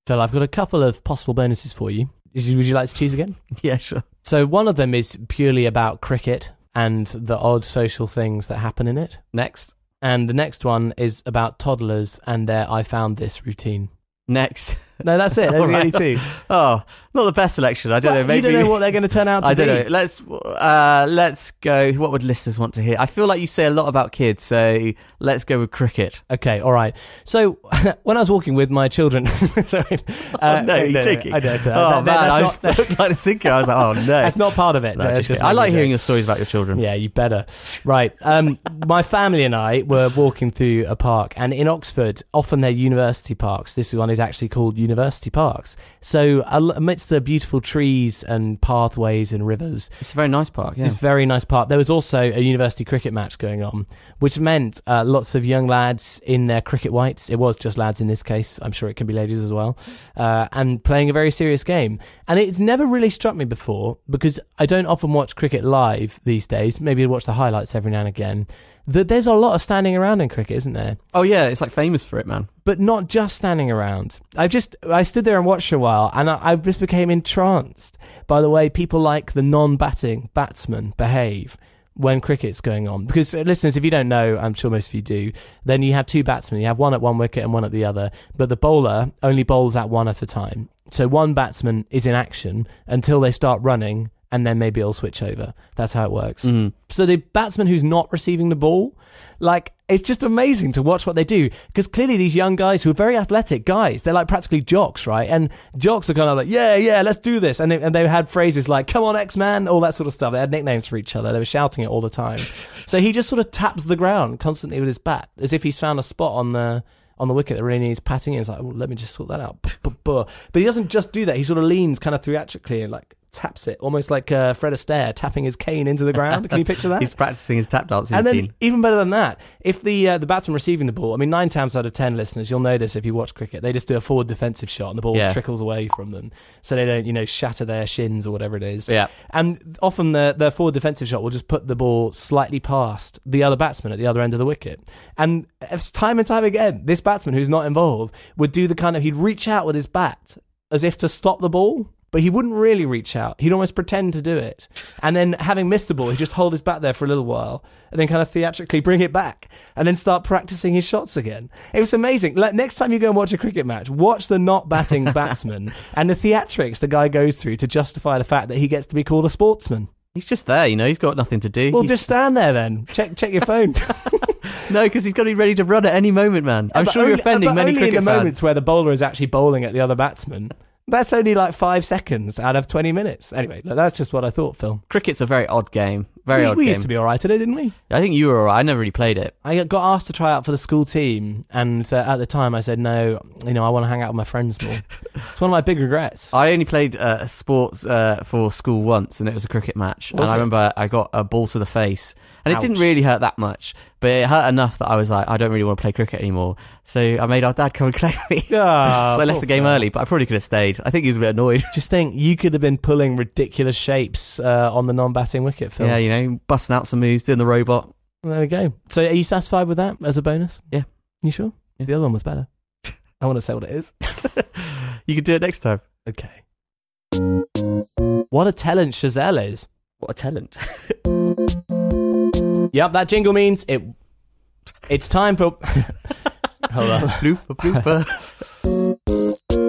Phil, I've got a couple of possible bonuses for you. Would you, like to choose again? Yeah, sure. So one of them is purely about cricket and the odd social things that happen in it. Next. And the next one is about toddlers and their I found this routine. Next. No, that's it. Those are the only two. Oh, not the best selection. I don't Well, know. Maybe You don't know what they're going to turn out to be. I don't know. Let's uh, let's go. What would listeners want to hear? I feel like you say a lot about kids, so let's go with cricket. Okay, all right. So when I was walking with my children, sorry, uh, no, you're joking. I don't. Oh man, that's I not- was like thinking. I was like, oh no, That's not part of it. No, just just kidding. I like hearing your stories about your children. Yeah, you better. Right. Um, my family and I were walking through a park, and in Oxford, often they're university parks. This one is actually called University Parks. So amidst the beautiful trees and pathways and rivers, It's a very nice park. Yeah. it's a very nice park. There was also a university cricket match going on, which meant uh, lots of young lads in their cricket whites. It was just lads in this case. I'm sure it can be ladies as well, uh, and playing a very serious game. And it's never really struck me before because I don't often watch cricket live these days. Maybe I watch the highlights every now and again. That there's a lot of standing around in cricket, isn't there? Oh yeah, it's like famous for it, man. but not just standing around. I just I stood there and watched a while, and I, I just became entranced by the way people like the non-batting batsmen behave when cricket's going on. Because uh, listeners, if you don't know, I'm sure most of you do, then you have two batsmen. You have one at one wicket and one at the other, but the bowler only bowls at one at a time. So one batsman is in action until they start running. And then maybe it'll switch over. That's how it works. Mhm. So the batsman who's not receiving the ball, like it's just amazing to watch what they do because clearly these young guys who are very athletic guys, they're like practically jocks, right? And jocks are kind of like, yeah, yeah, let's do this. And they, and they had phrases like, come on, X Man, all that sort of stuff. They had nicknames for each other. They were shouting it all the time. so he just sort of taps the ground constantly with his bat as if he's found a spot on the on the wicket that really needs patting in. He's like, well, let me just sort that out. But he doesn't just do that. He sort of leans kind of theatrically and like taps it, almost like uh, Fred Astaire tapping his cane into the ground. Can you picture that? He's practicing his tap dancing and then even better than that, if the uh, the batsman receiving the ball, I mean, nine times out of ten, listeners, you'll notice if you watch cricket, they just do a forward defensive shot and the ball Yeah. trickles away from them, so they don't, you know, shatter their shins or whatever it is. Yeah. And often the the forward defensive shot will just put the ball slightly past the other batsman at the other end of the wicket. And time and time again, this batsman who's not involved would do the kind of he'd reach out with his bat as if to stop the ball. But he wouldn't really reach out. He'd almost pretend to do it. And then, having missed the ball, he'd just hold his bat there for a little while and then kind of theatrically bring it back and then start practicing his shots again. It was amazing. Like, next time you go and watch a cricket match, watch the not batting batsman and the theatrics the guy goes through to justify the fact that he gets to be called a sportsman. He's just there, you know. He's got nothing to do. Well, He's- just stand there then. Check check your phone. no, because he's got to be ready to run at any moment, man. I'm But sure you're only- offending but many only cricket in the fans. moments where the bowler is actually bowling at the other batsman. That's only like five seconds out of 20 minutes. Anyway, that's just what I thought, Phil. Cricket's a very odd game. Very we, odd we game. used to be all right at it, didn't we? I think you were alright. I never really played it. I got asked to try out for the school team, and uh, at the time I said no. You know, I want to hang out with my friends more. it's one of my big regrets. I only played uh, sports uh, for school once, and it was a cricket match. Was and I remember I got a ball to the face, and it didn't really hurt that much, but it hurt enough that I was like, I don't really want to play cricket anymore. So I made our dad come and collect me. Ah, so I left the game Phil. early, but I probably could have stayed. I think he was a bit annoyed. Just think, you could have been pulling ridiculous shapes uh, on the non-batting wicket, Phil. Yeah, you know, busting out some moves, doing the robot. There we go. So, are you satisfied with that as a bonus? Yeah. You sure? Yeah. The other one was better. I want to say what it is. You can do it next time. Okay. What a talent Chazelle is. What a talent. Yep, that jingle means it. It's time for. Hold on. blooper, blooper.